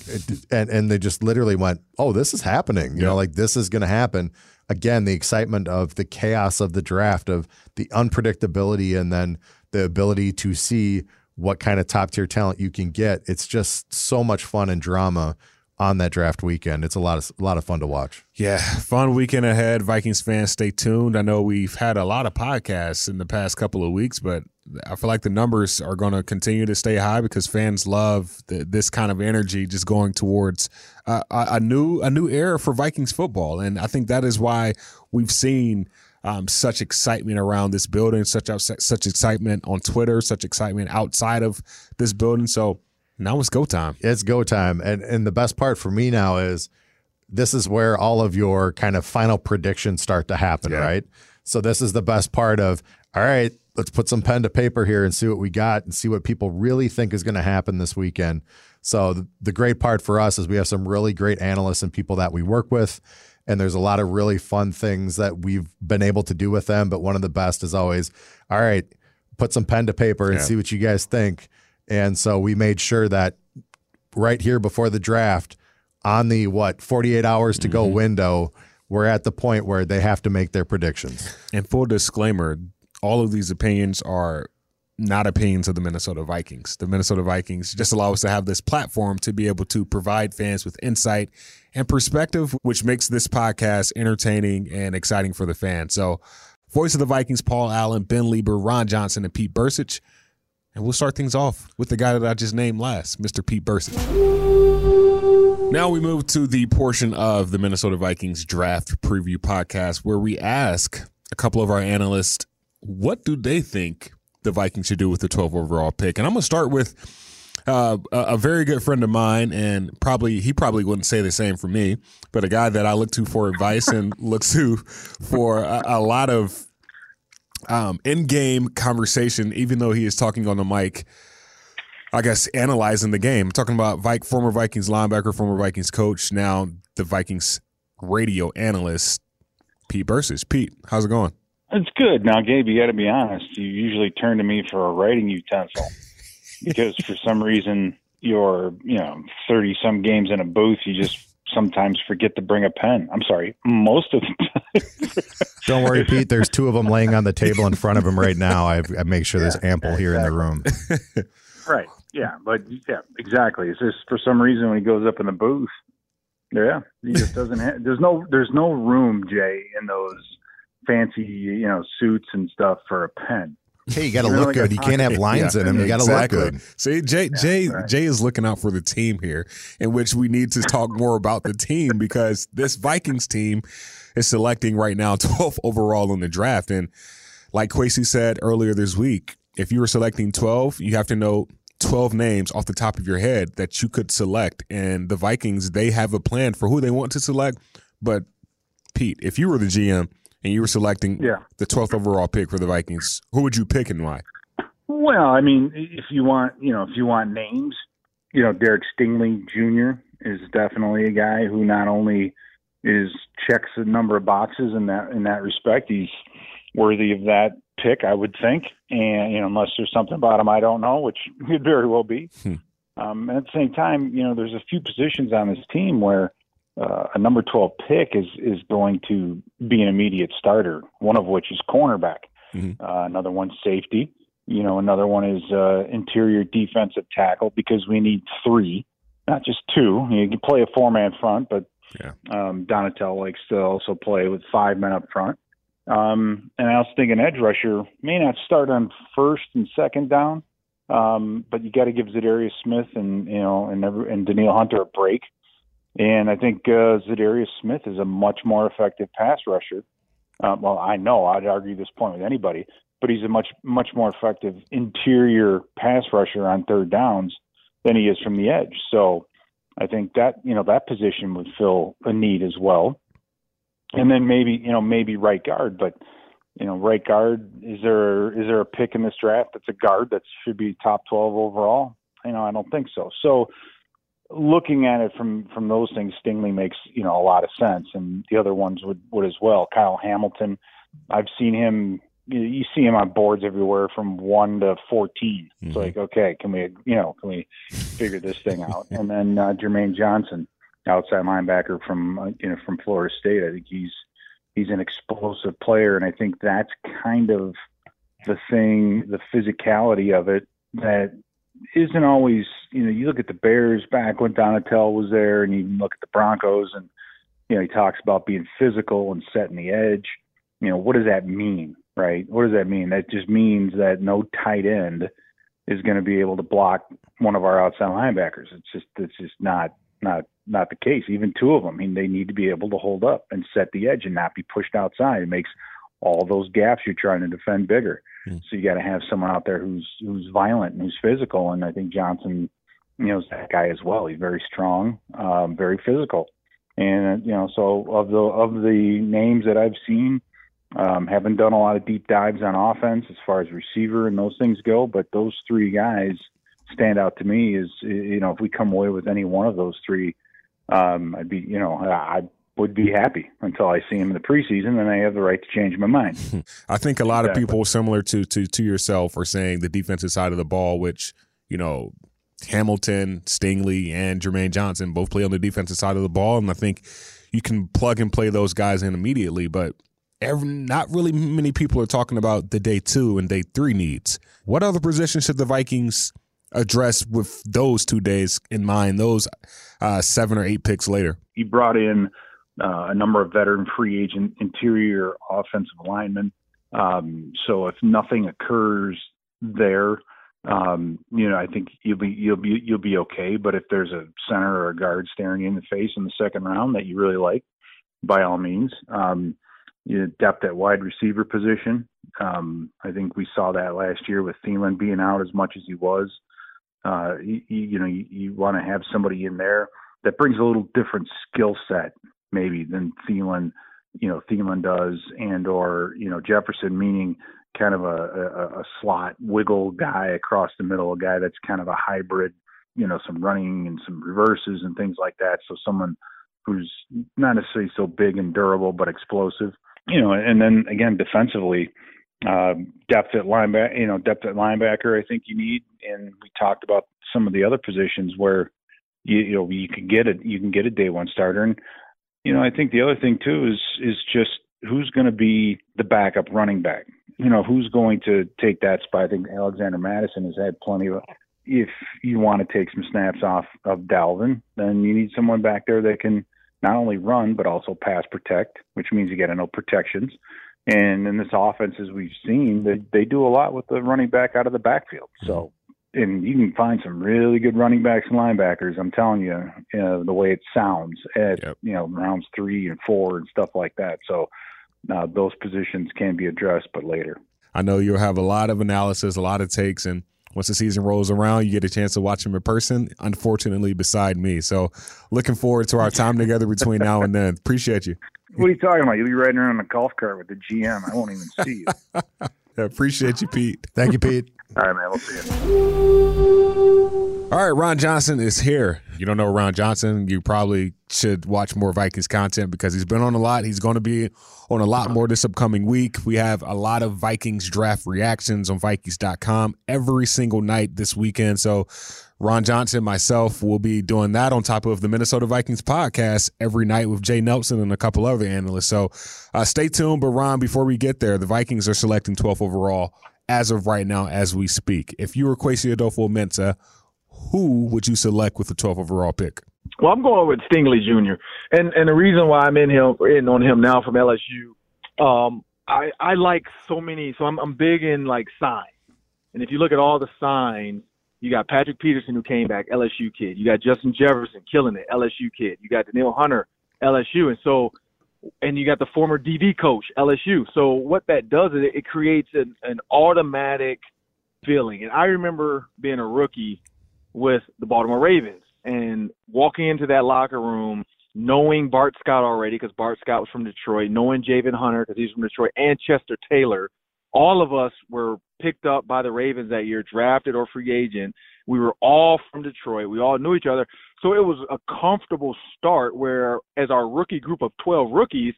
and and they just literally went, "Oh, this is happening." You know, like this is going to happen. Again, the excitement of the chaos of the draft of the unpredictability and then the ability to see what kind of top tier talent you can get. It's just so much fun and drama on that draft weekend. It's a lot of a lot of fun to watch. Yeah, fun weekend ahead. Vikings fans, stay tuned. I know we've had a lot of podcasts in the past couple of weeks, but I feel like the numbers are going to continue to stay high because fans love the, this kind of energy just going towards uh, a, a new a new era for Vikings football, and I think that is why we've seen. Um, such excitement around this building, such such excitement on Twitter, such excitement outside of this building. So now it's go time. It's go time. And and the best part for me now is this is where all of your kind of final predictions start to happen, Yeah. right? So this is the best part of all right, let's put some pen to paper here and see what we got and see what people really think is going to happen this weekend. So the, the great part for us is we have some really great analysts and people that we work with and there's a lot of really fun things that we've been able to do with them, but one of the best is always all right, put some pen to paper and Yeah. see what you guys think. And so we made sure that right here before the draft on the what 48 hours to go mm-hmm. window we're at the point where they have to make their predictions And full disclaimer, all of these opinions are not opinions of the Minnesota Vikings. The Minnesota Vikings just allow us to have this platform to be able to provide fans with insight and perspective, which makes this podcast entertaining and exciting for the fans. So, voice of the Vikings, Paul Allen, Ben Leber, Ron Johnson, and Pete Bercich. And we'll start things off with the guy that I just named last, Mr. Pete Bercich. Now we move to the portion of the Minnesota Vikings draft preview podcast where we ask a couple of our analysts what do they think the Vikings should do with the 12 overall pick. And I'm going to start with uh, a, very good friend of mine, and probably he probably wouldn't say the same for me, but a guy that I look to for advice and look to for a, a lot of um, in-game conversation, even though he is talking on the mic. I guess analyzing the game. I'm talking about Vik, former Vikings linebacker, former Vikings coach, now the Vikings radio analyst, Pete Bercich. Pete, how's it going? It's good. Now, Gabe, you got to be honest. You usually turn to me for a writing utensil because for some reason you're, you know, 30 some games in a booth, you just sometimes forget to bring a pen. I'm sorry, most of the time. don't worry pete there's two of them laying on the table in front of him right now i, I make sure there's ample here in the room right. Yeah. But yeah, exactly. It's just for some reason when he goes up in the booth, yeah, he just doesn't have, there's no, there's no room, Jay, in those fancy, you know, suits and stuff for a pen. Hey, you got to look like good. You can't have pocket. lines in them. You got to exactly. look good. See, Jay, Jay, right. Jay is looking out for the team here, in which we need to talk more about the team because this Vikings team is selecting right now 12th overall in the draft. And like Kwesi said earlier this week, if you were selecting 12, you have to know 12 names off the top of your head that you could select. And the Vikings, they have a plan for who they want to select. But Pete, if you were the GM and you were selecting Yeah. the 12th overall pick for the Vikings, who would you pick and why? Well, I mean, if you want, you know, if you want names, you know, Derek Stingley Jr. is definitely a guy who not only is checks a number of boxes in that in that respect, he's worthy of that pick, I would think. And you know, unless there's something about him I don't know, which could very well be. Hmm. Um, and at the same time, you know, there's a few positions on this team where uh, a number 12 pick is is going to be an immediate starter. One of which is cornerback. Mhm. Uh, another one's safety. You know, another one is uh, interior defensive tackle because we need three, not just two. You can play a four man front, but Yeah. um, Donatell likes to also play with five men up front. Um, and I also think an edge rusher may not start on first and second down, um, but you got to give Za'Darius Smith and you know and every, and Danielle Hunter a break. And I think uh, Za'Darius Smith is a much more effective pass rusher. Uh, well, I know I'd argue this point with anybody, but he's a much much more effective interior pass rusher on third downs than he is from the edge. So I think that you know that position would fill a need as well. And then maybe you know maybe right guard, but you know right guard is there is there a pick in this draft that's a guard that should be top twelve overall? You know I don't think so. So looking at it from from those things, Stingley makes you know a lot of sense, and the other ones would would as well. Kyle Hamilton, I've seen him. You you see him on boards everywhere from one to 14 It's Mhm. like, okay, can we, you know, can we figure this thing out? and then uh, Jermaine Johnson, outside linebacker from uh, you know from Florida State. I think he's he's an explosive player, and I think that's kind of the thing, the physicality of it that isn't always. You know, you look at the Bears back when Donatell was there, and you look at the Broncos, and you know he talks about being physical and setting the edge. You know, what does that mean, right? What does that mean? That just means that no tight end is going to be able to block one of our outside linebackers. It's just it's just not not not the case. Even two of them, I mean, they need to be able to hold up and set the edge and not be pushed outside. It makes all those gaps you're trying to defend bigger. Mm. So you got to have someone out there who's who's violent and who's physical. And I think Johnson, you know, is that guy as well. He's very strong, um, very physical. And you know, so of the of the names that I've seen, um, haven't done a lot of deep dives on offense as far as receiver and those things go. But those three guys stand out to me. Is you know, if we come away with any one of those three, um, I'd be you know I would be happy until I see him in the preseason, and I have the right to change my mind. I think a lot Exactly. of people similar to to to yourself are saying the defensive side of the ball, which you know Hamilton, Stingley, and Jermaine Johnson both play on the defensive side of the ball, and I think you can plug and play those guys in immediately. But every, not really many people are talking about the day two and day three needs. What other positions should the Vikings address with those two days in mind? Those uh, seven or eight picks later. he brought in uh, a number of veteran free agent interior offensive linemen. Um, so if nothing occurs there, um, you know, I think you'll be you'll be you'll be okay. But if there's a center or a guard staring you in the face in the second round that you really like, by all means, um, you know, depth at wide receiver position. Um, I think we saw that last year with Thielen being out as much as he was. Uh, you, you know, you, you want to have somebody in there that brings a little different skill set maybe than Thielen, you know, Thielen does, and or you know Jefferson, meaning kind of a, a, a slot wiggle guy across the middle, a guy that's kind of a hybrid, you know, some running and some reverses and things like that. So someone who's not necessarily so big and durable, but explosive, you know. And then again, defensively, uh, depth at linebacker, you know, depth at linebacker. I think you need, and we talked about some of the other positions where you, you know you can get a you can get a day one starter and you know i think the other thing too is is just who's going to be the backup running back? You know who's going to take that spot? I think alexander mattison has had plenty of if you want to take some snaps off of dalvin then you need someone back there that can not only run but also pass protect which means you got to know protections. And in this offense, as we've seen, they they do a lot with the running back out of the backfield. So, and you can find some really good running backs and linebackers. I'm telling you, uh, the way it sounds at Yep. you know rounds three and four and stuff like that. So, uh, those positions can be addressed, but later. I know you'll have a lot of analysis, a lot of takes, and once the season rolls around, you get a chance to watch him in person. Unfortunately, beside me, so looking forward to our time together between now and then. Appreciate you. What are you talking about? You'll be riding around in a golf cart with the GM. I won't even see you. I appreciate you, Pete. Thank you, Pete. All right, man. We'll see you. All right, Ron Johnson is here. You don't know Ron Johnson, you probably should watch more Vikings content because he's been on a lot. He's going to be on a lot more this upcoming week. We have a lot of Vikings draft reactions on Vikings.com every single night this weekend. So, Ron Johnson, myself, will be doing that on top of the Minnesota Vikings podcast every night with Jay Nelson and a couple other analysts. So, uh, stay tuned. But, Ron, before we get there, the Vikings are selecting 12th overall as of right now as we speak. If you were Kwesi Adofo-Mensah, who would you select with the 12th overall pick? Well, I'm going with Stingley Jr. And and the reason why I'm in him in on him now from LSU, um, I I like so many. So I'm I'm big in like signs. And if you look at all the signs, you got Patrick Peterson who came back, LSU kid. You got Justin Jefferson killing it, LSU kid. You got Danielle Hunter, LSU. And so and you got the former DB coach, LSU. So what that does is it, it creates an, an automatic feeling. And I remember being a rookie with the Baltimore Ravens and walking into that locker room knowing Bart Scott already because Bart Scott was from Detroit, knowing Javin Hunter because he's from Detroit, and Chester Taylor. All of us were picked up by the Ravens that year, drafted or free agent. We were all from Detroit. We all knew each other. So it was a comfortable start where, as our rookie group of 12 rookies,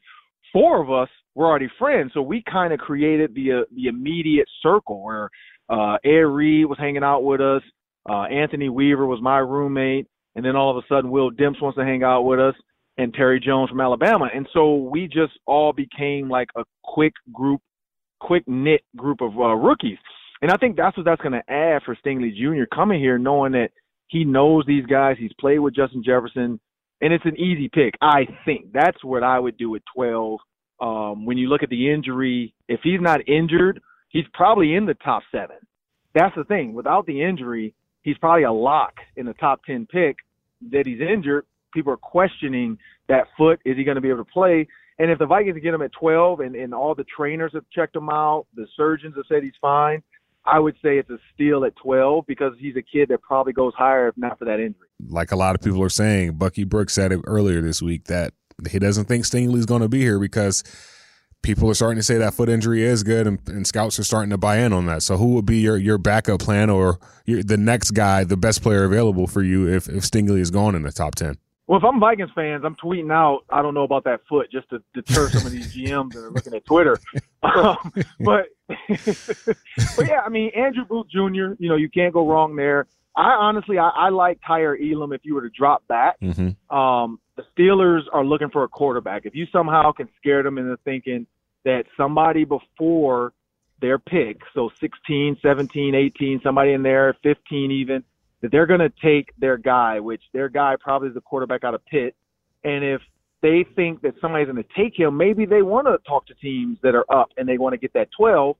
four of us were already friends. So we kind of created the uh, the immediate circle where uh, Ed Reed was hanging out with us. Uh, Anthony Weaver was my roommate. And then all of a sudden, Will Demps wants to hang out with us and Terry Jones from Alabama. And so we just all became like a quick group, quick knit group of uh, rookies. And I think that's what that's going to add for Stingley Jr. coming here, knowing that he knows these guys. He's played with Justin Jefferson, and it's an easy pick. I think that's what I would do at 12. Um, when you look at the injury, if he's not injured, he's probably in the top seven. That's the thing. Without the injury, he's probably a lock in the top 10 pick. That he's injured, people are questioning that foot. Is he going to be able to play? And if the Vikings get him at 12 and, and all the trainers have checked him out, the surgeons have said he's fine, I would say it's a steal at 12 because he's a kid that probably goes higher if not for that injury. Like a lot of people are saying, Bucky Brooks said it earlier this week that he doesn't think Stingley's going to be here because people are starting to say that foot injury is good and, and scouts are starting to buy in on that. So who would be your, your backup plan or your, the next guy, the best player available for you if, if Stingley is gone in the top 10? Well, if I'm Vikings fans, I'm tweeting out. I don't know about that foot, just to deter some of these GMs that are looking at Twitter. Um, but, but yeah, I mean Andrew Booth Jr. You know you can't go wrong there. I honestly, I, I like Kaiir Elam if you were to drop back. Mm-hmm. Um, the Steelers are looking for a quarterback. If you somehow can scare them into thinking that somebody before their pick, so 16, 17, 18, somebody in there, 15 even, that they're going to take their guy, which their guy probably is the quarterback out of Pitt. And if they think that somebody's going to take him, maybe they want to talk to teams that are up and they want to get that 12.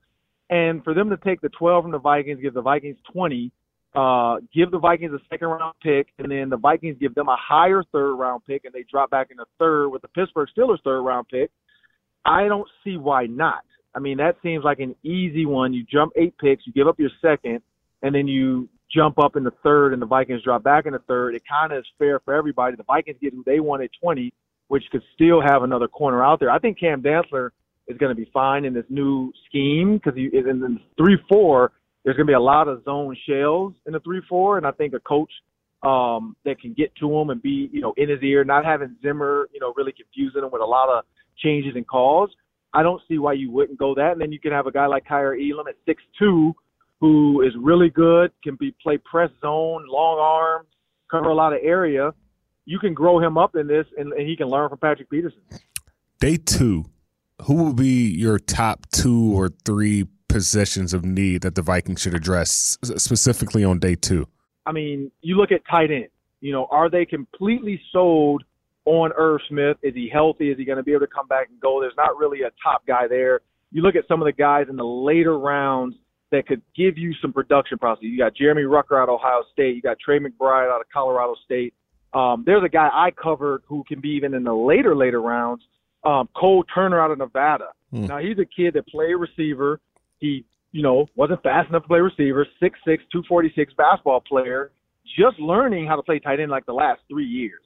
And for them to take the 12 from the Vikings, give the Vikings 20, uh, give the Vikings a second round pick, and then the Vikings give them a higher third round pick, and they drop back in the third with the Pittsburgh Steelers third round pick. I don't see why not. I mean, that seems like an easy one. You jump eight picks, you give up your second, and then you jump up in the third, and the Vikings drop back in the third. It kind of is fair for everybody. The Vikings get who they want at 20, which could still have another corner out there. I think Cam Dantzler is going to be fine in this new scheme because he is in the three four. There's going to be a lot of zone shells in the three four, and I think a coach um, that can get to him and be you know in his ear, not having Zimmer you know really confusing him with a lot of changes and calls. I don't see why you wouldn't go that, and then you can have a guy like Kaiir Elam at six two, who is really good, can be play press zone, long arms, cover a lot of area. You can grow him up in this, and, and he can learn from Patrick Peterson. Day two, who will be your top two or three positions of need that the Vikings should address specifically on day two? I mean, you look at tight end. You know, are they completely sold on Irv Smith? Is he healthy? Is he going to be able to come back and go? There's not really a top guy there. you look at some of the guys in the later rounds that could give you some production process. You got Jeremy Ruckert out of Ohio State. You got Trey McBride out of Colorado State. Um, there's a guy I covered who can be even in the later, later rounds. Um, Cole Turner out of Nevada. Mm. Now he's a kid that played receiver. He, you know, wasn't fast enough to play receiver. Six six, two forty six basketball player. Just learning how to play tight end like the last three years.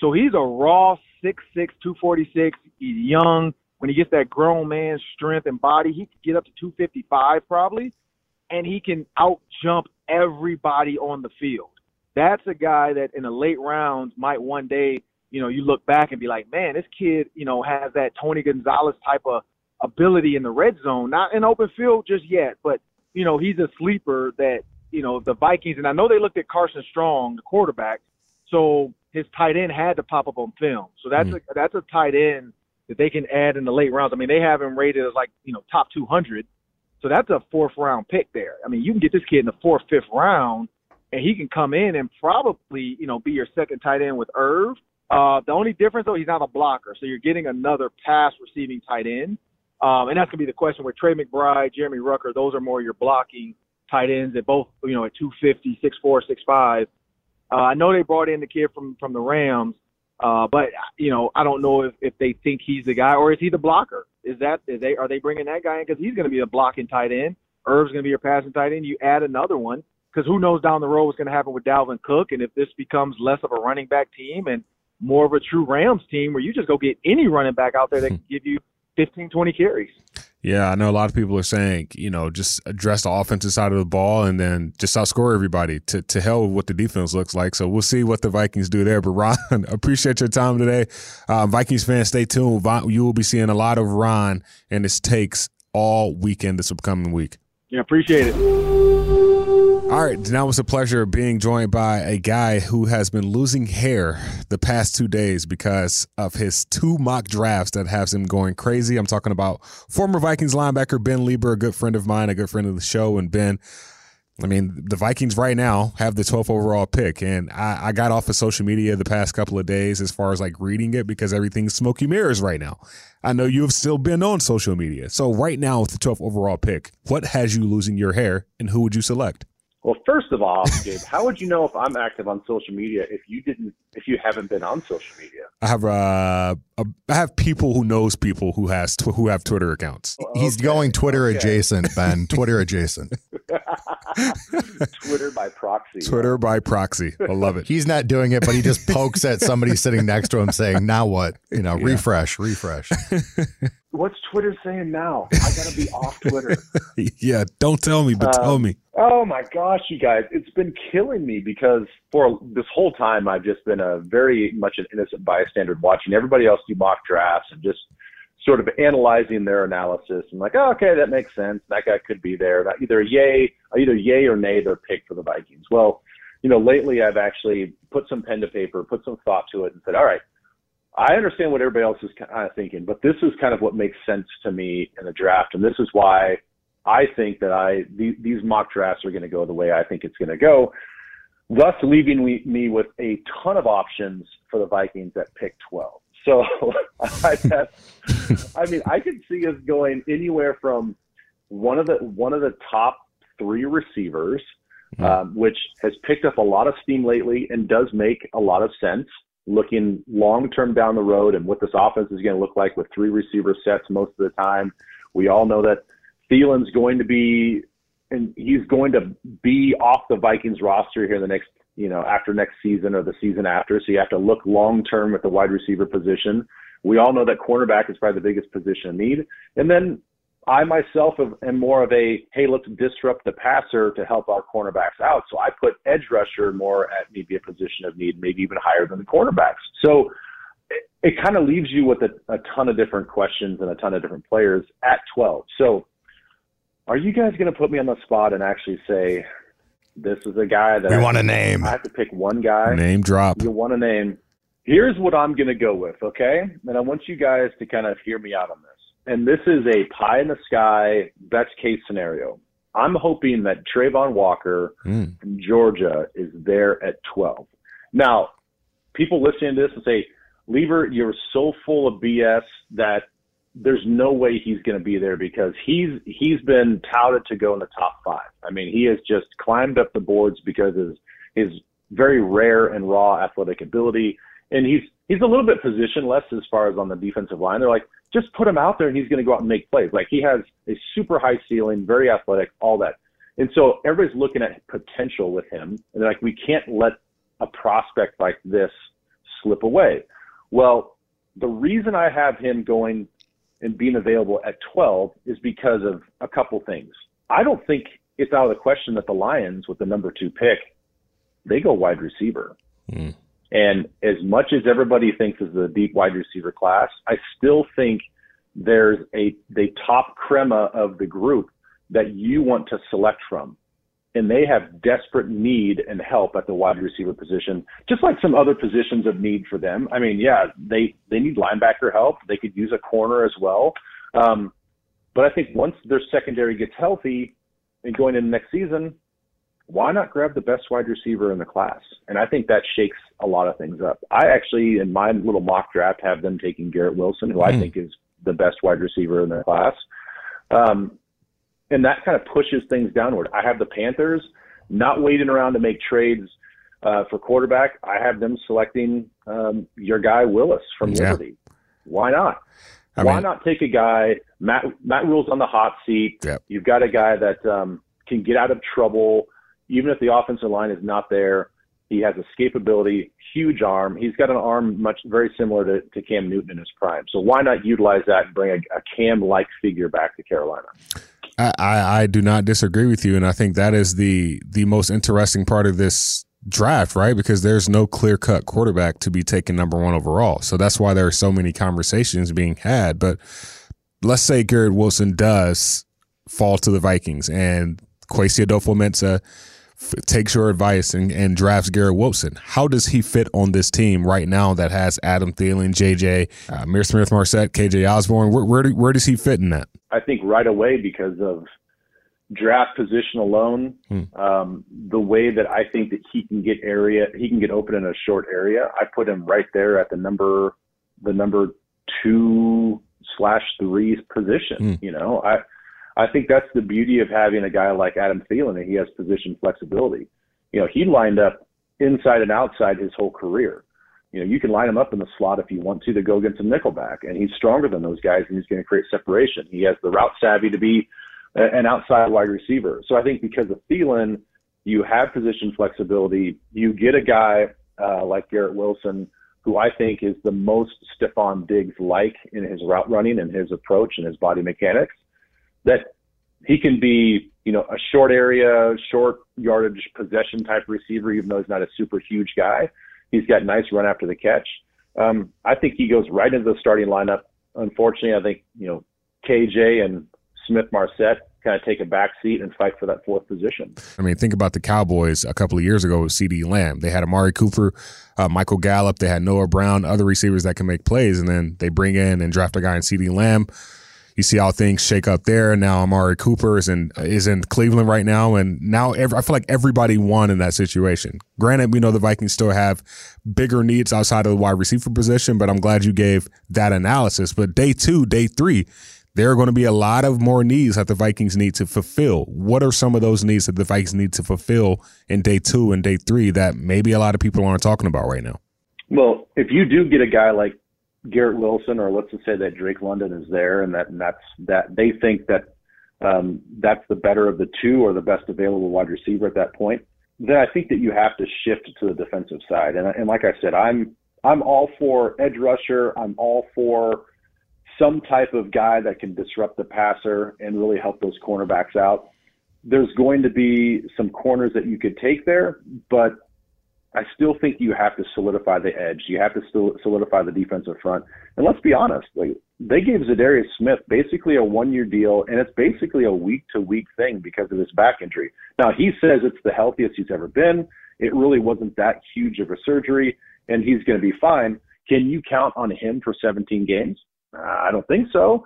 So he's a raw six six, two forty six. He's young. When he gets that grown man strength and body, he can get up to 255 probably, and he can out jump everybody on the field that's a guy that in the late rounds might one day, you know, you look back and be like, man, this kid, you know, has that Tony Gonzalez type of ability in the red zone, not in open field just yet, but you know, he's a sleeper that you know the Vikings, and I know they looked at Carson Strong, the quarterback, so his tight end had to pop up on film. So that's mm. a that's a tight end that they can add in the late rounds. I mean, they have him rated as like you know top 200, so that's a fourth round pick there. I mean, you can get this kid in the fourth, fifth round and he can come in and probably, you know, be your second tight end with Irv. Uh, the only difference though, he's not a blocker, so you're getting another pass receiving tight end. Um, and that's gonna be the question with Trey McBride, Jeremy Ruckert. Those are more your blocking tight ends at both, you know, at 250, 6'4", 6'5". Uh, I know they brought in the kid from from the Rams, uh, but you know, I don't know if, if they think he's the guy or is he the blocker? Is that is they are they bringing that guy in because he's going to be a blocking tight end? Irv's going to be your passing tight end. You add another one because who knows down the road what's going to happen with Dalvin Cook, and if this becomes less of a running back team and more of a true Rams team where you just go get any running back out there that can give you 15, 20 carries. Yeah, I know a lot of people are saying, you know, just address the offensive side of the ball and then just outscore everybody to, to hell with what the defense looks like. So we'll see what the Vikings do there. But Ron, appreciate your time today. Uh, Vikings fans, stay tuned. You will be seeing a lot of Ron and his takes all weekend this upcoming week. Yeah, appreciate it. All right, now it's a pleasure being joined by a guy who has been losing hair the past two days because of his two mock drafts that has him going crazy. I'm talking about former Vikings linebacker Ben Leber, a good friend of mine, a good friend of the show. And Ben, I mean, the Vikings right now have the 12th overall pick, and I, I, got off of social media the past couple of days as far as like reading it because everything's smoky mirrors right now. I know you have still been on social media. So, right now, with the 12th overall pick, what has you losing your hair, and who would you select? Well, first of all, Gabe, how would you know if I'm active on social media if you didn't if you haven't been on social media? I have uh, a, I have people who knows people who has tw- who have Twitter accounts. Okay. He's going Twitter okay. adjacent, Ben. Twitter adjacent. Twitter by proxy. Twitter by proxy. I love it. He's not doing it, but he just pokes at somebody sitting next to him, saying, "Now what? You know, yeah. refresh, refresh." What's Twitter saying now? I gotta be off Twitter. yeah, don't tell me, but um, tell me. Oh my gosh, you guys, it's been killing me because for this whole time I've just been a very much an innocent bystander watching everybody else do mock drafts and just sort of analyzing their analysis and like, oh, okay, that makes sense. That guy could be there. Either yay, either yay or nay, their pick for the Vikings. Well, you know, lately I've actually put some pen to paper, put some thought to it, and said, all right, I understand what everybody else is kind of thinking, but this is kind of what makes sense to me in the draft, and this is why I think that I these, these mock drafts are going to go the way I think it's going to go, thus leaving me, me with a ton of options for the Vikings at pick 12. So I, I mean, I could see us going anywhere from one of the one of the top three receivers, mm-hmm. um, which has picked up a lot of steam lately and does make a lot of sense looking long term down the road and what this offense is going to look like with three receiver sets most of the time. We all know that Thielen's going to be and he's going to be off the Vikings roster here in the next, you know, after next season or the season after. So you have to look long term at the wide receiver position. We all know that cornerback is probably the biggest position of need. And then I myself am more of a hey, let's disrupt the passer to help our cornerbacks out. So I put edge rusher more at maybe a position of need, maybe even higher than the cornerbacks. So it, it kind of leaves you with a, a ton of different questions and a ton of different players at 12. So are you guys going to put me on the spot and actually say this is a guy that we want to name? I have to pick one guy. Name drop. You want to name. Here's what I'm going to go with, okay? And I want you guys to kind of hear me out on this and this is a pie in the sky best case scenario. I'm hoping that Travon Walker mm. from Georgia is there at 12. Now, people listening to this and say, Leber, you're so full of BS that there's no way he's going to be there because he's he's been touted to go in the top five. I mean, he has just climbed up the boards because of his his very rare and raw athletic ability, and he's he's a little bit positionless as far as on the defensive line. They're like, just put him out there and he's going to go out and make plays. Like he has a super high ceiling, very athletic, all that. And so everybody's looking at potential with him, and they're like, we can't let a prospect like this slip away. Well, the reason I have him going and being available at 12 is because of a couple things. I don't think it's out of the question that the Lions, with the number two pick, they go wide receiver. Mm. And as much as everybody thinks is a deep wide receiver class, I still think there's a the top crema of the group that you want to select from. And they have desperate need and help at the wide receiver position, just like some other positions of need for them. I mean, yeah, they they need linebacker help. They could use a corner as well. Um, but I think once their secondary gets healthy and going into next season, why not grab the best wide receiver in the class? And I think that shakes a lot of things up. I actually, in my little mock draft, have them taking Garrett Wilson, who mm. I hmm. think is the best wide receiver in the class. Um, and that kind of pushes things downward. I have the Panthers not waiting around to make trades uh, for quarterback. I have them selecting um, your guy Willis from yeah. Liberty. Why not? I Why mean, not take a guy? Matt Matt Rhule's on the hot seat. Yep. You've got a guy that um, can get out of trouble, even if the offensive line is not there. He has escapability, huge arm. He's got an arm much very similar to, to Cam Newton in his prime. So why not utilize that and bring a, a Cam-like figure back to Carolina? I, I, do not disagree with you, and I think that is the the most interesting part of this draft, right? Because there's no clear cut quarterback to be taken number one overall. So that's why there are so many conversations being had. But let's say Garrett Wilson does fall to the Vikings and Kwesi Adofo-Mensah takes your advice and, and drafts Garrett Wilson. How does he fit on this team right now that has Adam Thielen, JJ, uh, Ihmir Smith-Marsette, KJ Osborn? Where, where, do, where does he fit in that? I think right away because of draft position alone, hmm. um, the way that I think that he can get area, he can get open in a short area. I put him right there at the number, the number two slash three position. Hmm. You know, I I think that's the beauty of having a guy like Adam Thielen that he has position flexibility. You know, he lined up inside and outside his whole career. You know, you can line him up in the slot if you want to to go against a nickelback, and he's stronger than those guys, and he's going to create separation. He has the route savvy to be an outside wide receiver. So I think because of Thielen, you have position flexibility. You get a guy uh, like Garrett Wilson, who I think is the most Stefon Diggs like in his route running and his approach and his body mechanics that he can be, you know, a short area, short yardage possession type receiver, even though he's not a super huge guy. He's got nice run after the catch. Um, I think he goes right into the starting lineup. Unfortunately, I think, you know, KJ and Smith-Marsette kind of take a back seat and fight for that fourth position. I mean, think about the Cowboys a couple of years ago with CeeDee Lamb. They had Amari Cooper, uh, Michael Gallup, they had Noah Brown, other receivers that can make plays, and then they bring in and draft a guy in CeeDee Lamb you see how things shake up there. Now Amari Cooper is in is in Cleveland right now, and now every, I feel like everybody won in that situation. Granted, we know the Vikings still have bigger needs outside of the wide receiver position, but I'm glad you gave that analysis. But day two, day three, there are going to be a lot of more needs that the Vikings need to fulfill. What are some of those needs that the Vikings need to fulfill in day two and day three that maybe a lot of people aren't talking about right now? Well, if you do get a guy like Garrett Wilson, or let's just say that Drake London is there, and that and that's that they think that um, that's the better of the two or the best available wide receiver at that point. Then I think that you have to shift to the defensive side, and and like I said, I'm I'm all for edge rusher. I'm all for some type of guy that can disrupt the passer and really help those cornerbacks out. There's going to be some corners that you could take there, but I still think you have to solidify the edge. You have to still solidify the defensive front. And let's be honest, like they gave Za'Darius Smith basically a one-year deal, and it's basically a week-to-week thing because of his back injury. Now he says it's the healthiest he's ever been. It really wasn't that huge of a surgery, and he's going to be fine. Can you count on him for 17 games? I don't think so.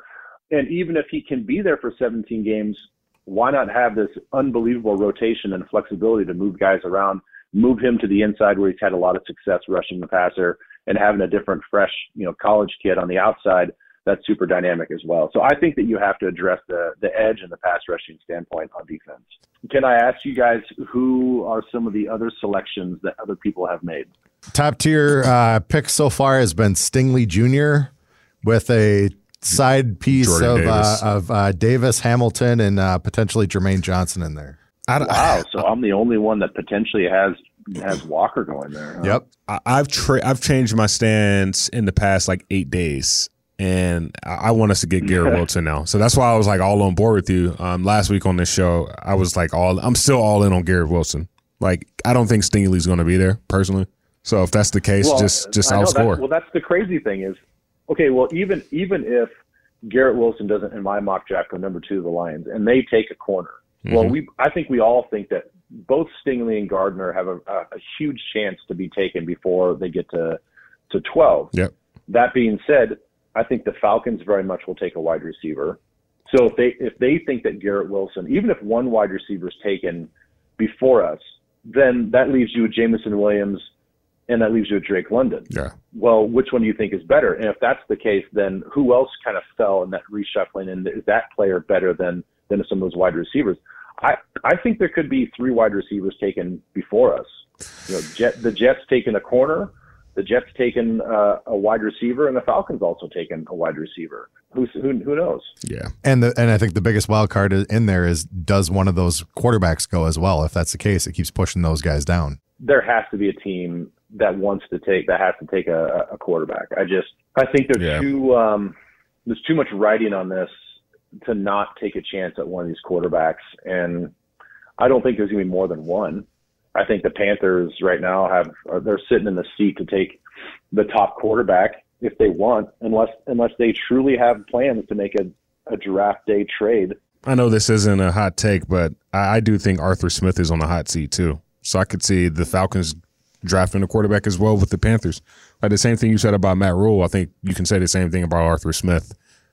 And even if he can be there for 17 games, why not have this unbelievable rotation and flexibility to move guys around move him to the inside where he's had a lot of success rushing the passer and having a different, fresh, you know, college kid on the outside that's super dynamic as well. So I think that you have to address the the edge and the pass rushing standpoint on defense. Can I ask you guys who are some of the other selections that other people have made? Top tier uh, pick so far has been Stingley Jr. with a side piece Jordan of uh, Davis. of uh, Davis Hamilton and uh, potentially Jermaine Johnson in there. I, Wow, so I'm the only one that potentially has has Walker going there. huh? Yep. I, I've tra- I've changed my stance in the past like eight days, and I, I want us to get Garrett Wilson now. So that's why I was like all on board with you. Um, last week on this show, I was like all I'm still all in on Garrett Wilson. Like I don't think Stingley's going to be there personally. So if that's the case, Well, just just I know that- outscore. well, that's the crazy thing is, okay, well, even even if Garrett Wilson doesn't, in my mock draft, go number two of the Lions, and they take a corner, well, Mm-hmm. we I think we all think that both Stingley and Gardner have a, a, huge chance to be taken before they get to to twelve. Yep. That being said, I think the Falcons very much will take a wide receiver. So if they if they think that Garrett Wilson, even if one wide receiver is taken before us, then that leaves you with Jameson Williams, and that leaves you with Drake London. Yeah. Well, which one do you think is better? And if that's the case, then who else kind of fell in that reshuffling? And is that player better than than some of those wide receivers? I I think there could be three wide receivers taken before us. You know, Jet, the Jets taken a corner, the Jets taken uh, a wide receiver, and the Falcons also taken a wide receiver. Who's, who who knows? Yeah. And the and I think the biggest wild card in there is does one of those quarterbacks go as well? If that's the case, it keeps pushing those guys down. There has to be a team that wants to take that has to take a, a quarterback. I just I think there's Yeah. too um, there's too much writing on this to not take a chance at one of these quarterbacks, and I don't think there's going to be more than one. I think the Panthers right now have uh, they're sitting in the seat to take the top quarterback if they want, unless unless they truly have plans to make a, a draft day trade. I know this isn't a hot take, but I, I do think Arthur Smith is on the hot seat too. So I could see the Falcons drafting a quarterback as well with the Panthers. Like the same thing you said about Matt Rhule, I think you can say the same thing about Arthur Smith.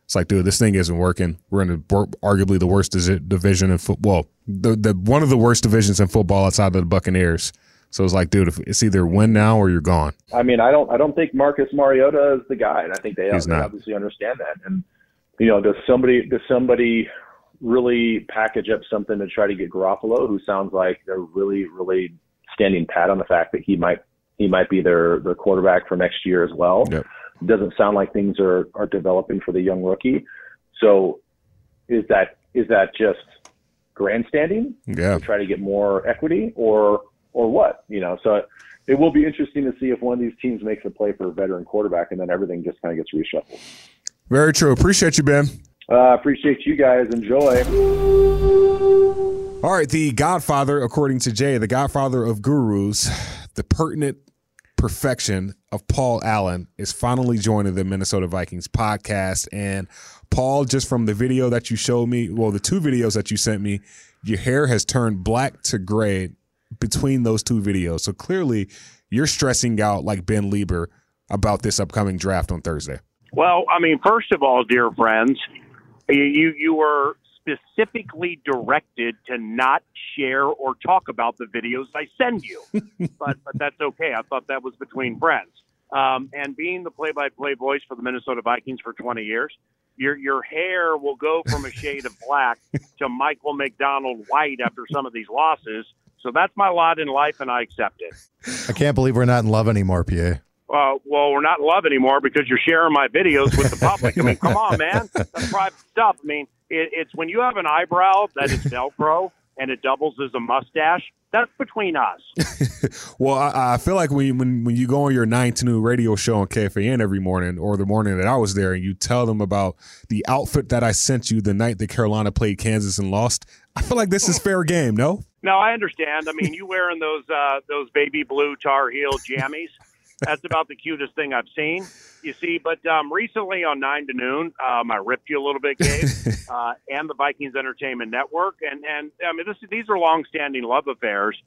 It's like, dude, this thing isn't working. We're in the, arguably the worst division in football. The, the one of the worst divisions in football outside of the Buccaneers. So it's like, dude, if it's either win now or you're gone. I mean, I don't I don't think Marcus Mariota is the guy, and I think they, they obviously understand that. And you know, does somebody does somebody really package up something to try to get Garoppolo, who sounds like they're really really standing pat on the fact that he might he might be their their quarterback for next year as well. Yep. Doesn't sound like things are are developing for the young rookie. So is that is that just grandstanding? Yeah. to try to get more equity or or what you know so it will be interesting to see if one of these teams makes a play for a veteran quarterback and then everything just kind of gets reshuffled Very true. Appreciate you, Ben. uh, appreciate you guys enjoy All right, the Godfather, according to Jay, the Godfather of gurus, the pertinent perfection of Paul Allen is finally joining the Minnesota Vikings podcast. And Paul, just from the video that you showed me, well, the two videos that you sent me, your hair has turned black to gray between those two videos. So clearly, you're stressing out like Ben Leber about this upcoming draft on Thursday. Well, I mean, first of all, dear friends, you you, were specifically directed to not share or talk about the videos I send you, but but that's okay. I thought that was between friends. Um, and being the play-by-play voice for the Minnesota Vikings for 20 years, your your hair will go from a shade of black to Michael McDonald white after some of these losses. So that's my lot in life, and I accept it. I can't believe we're not in love anymore, PA. uh, well, we're not in love anymore because you're sharing my videos with the public. I mean, come on, man. That's private stuff. I mean, it, it's when you have an eyebrow that is Velcro and it doubles as a mustache. That's between us. Well, I, I feel like when, when when you go on your nine to noon radio show on KFAN every morning, or the morning that I was there, and you tell them about the outfit that I sent you the night that Carolina played Kansas and lost, I feel like this is fair game. No, No, I understand. I mean, you wearing those uh, those baby blue Tar Heel jammies. That's about the cutest thing I've seen. You see, but um, recently on nine to noon, um, I ripped you a little bit, Gabe, uh, and the Vikings Entertainment Network, and and I mean, this, these are long-standing love affairs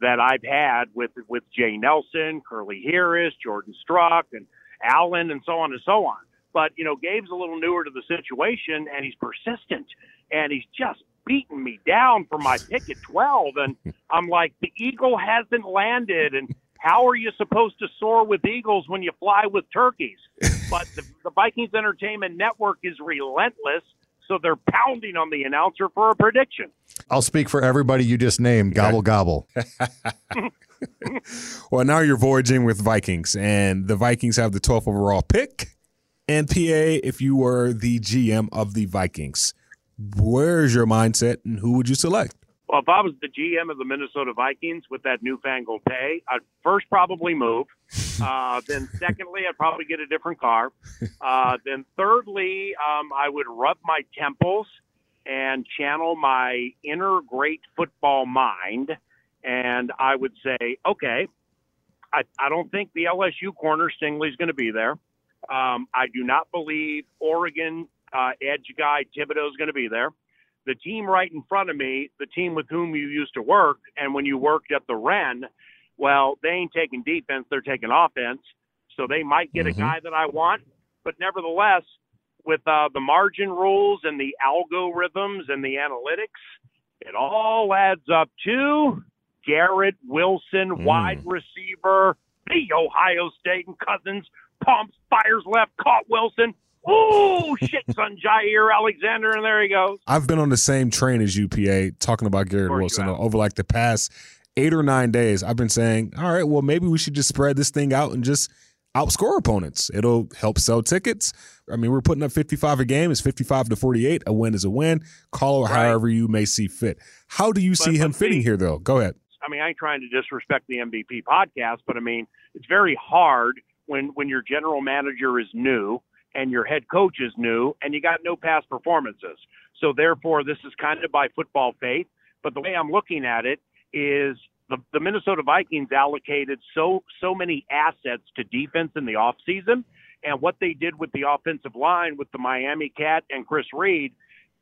that I've had with with Jay Nelson, Curly Harris, Jordan Struck, and Allen, and so on and so on. But you know, Gabe's a little newer to the situation, and he's persistent, and he's just beating me down for my pick at twelve. And I'm like, the eagle hasn't landed, and how are you supposed to soar with eagles when you fly with turkeys? but the, the Vikings Entertainment Network is relentless, so they're pounding on the announcer for a prediction. I'll speak for everybody you just named. Gobble gobble. well, now you're voyaging with Vikings, and the Vikings have the 12th overall pick. And PA, if you were the GM of the Vikings, where's your mindset and who would you select? Well, if I was the GM of the Minnesota Vikings with that newfangled pay, I'd first probably move. Uh, then, secondly, I'd probably get a different car. Uh, then, thirdly, um, I would rub my temples and channel my inner great football mind. And I would say, okay, I, I don't think the LSU corner Stingley is going to be there. Um, I do not believe Oregon uh, edge guy Thibodeaux is going to be there. The team right in front of me, the team with whom you used to work, and when you worked at the Ren, well, they ain't taking defense; they're taking offense. So they might get mm-hmm. a guy that I want, but nevertheless, with uh, the margin rules and the algorithms and the analytics, it all adds up to Garrett Wilson, mm. wide receiver, the Ohio State and Cousins pumps, fires left, caught Wilson. Oh shit, son, Jair Alexander, and there he goes. I've been on the same train as UPA talking about Garrett Wilson over like the past eight or nine days. I've been saying, all right, well, maybe we should just spread this thing out and just outscore opponents. It'll help sell tickets. I mean, we're putting up 55 a game. It's 55 to 48. A win is a win. Call it right. however you may see fit. How do you but, see him fitting here, though? Go ahead. I mean, I ain't trying to disrespect the MVP podcast, but I mean, it's very hard when when your general manager is new and your head coach is new and you got no past performances. So therefore, this is kind of by football faith. But the way I'm looking at it is the, the Minnesota Vikings allocated so so many assets to defense in the offseason. And what they did with the offensive line with the Miami Cat and Chris Reed,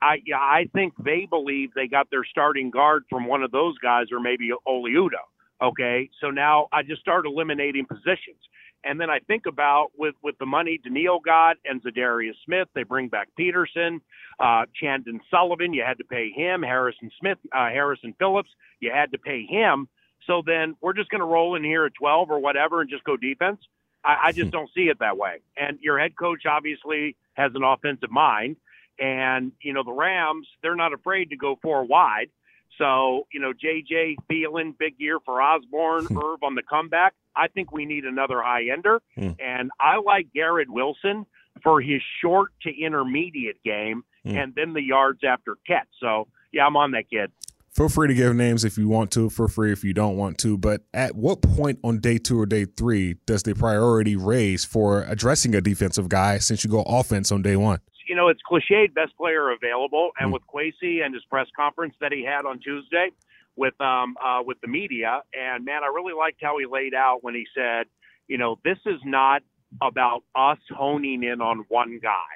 I yeah, I think they believe they got their starting guard from one of those guys or maybe Oli Udoh. Okay, so now I just start eliminating positions. And then I think about with with the money Danielle got and Za'Darius Smith, they bring back Peterson, uh, Chandon Sullivan, you had to pay him. Harrison Smith, uh, Harrison Phillips, you had to pay him. So then we're just going to roll in here at 12 or whatever and just go defense. I, I just hmm. don't see it that way. And your head coach obviously has an offensive mind. And, you know, the Rams, they're not afraid to go four wide. So, you know, JJ Thielen, big year for Osborn, hmm. Irv on the comeback. I think we need another high ender. Mm. And I like Garrett Wilson for his short to intermediate game mm. and then the yards after catch. So, yeah, I'm on that kid. Feel free to give names if you want to, for free if you don't want to. But at what point on day two or day three does the priority raise for addressing a defensive guy since you go offense on day one? You know, it's cliched best player available. And mm. with Kwesi and his press conference that he had on Tuesday, with um uh, with the media, and man, I really liked how he laid out when he said, you know, this is not about us honing in on one guy.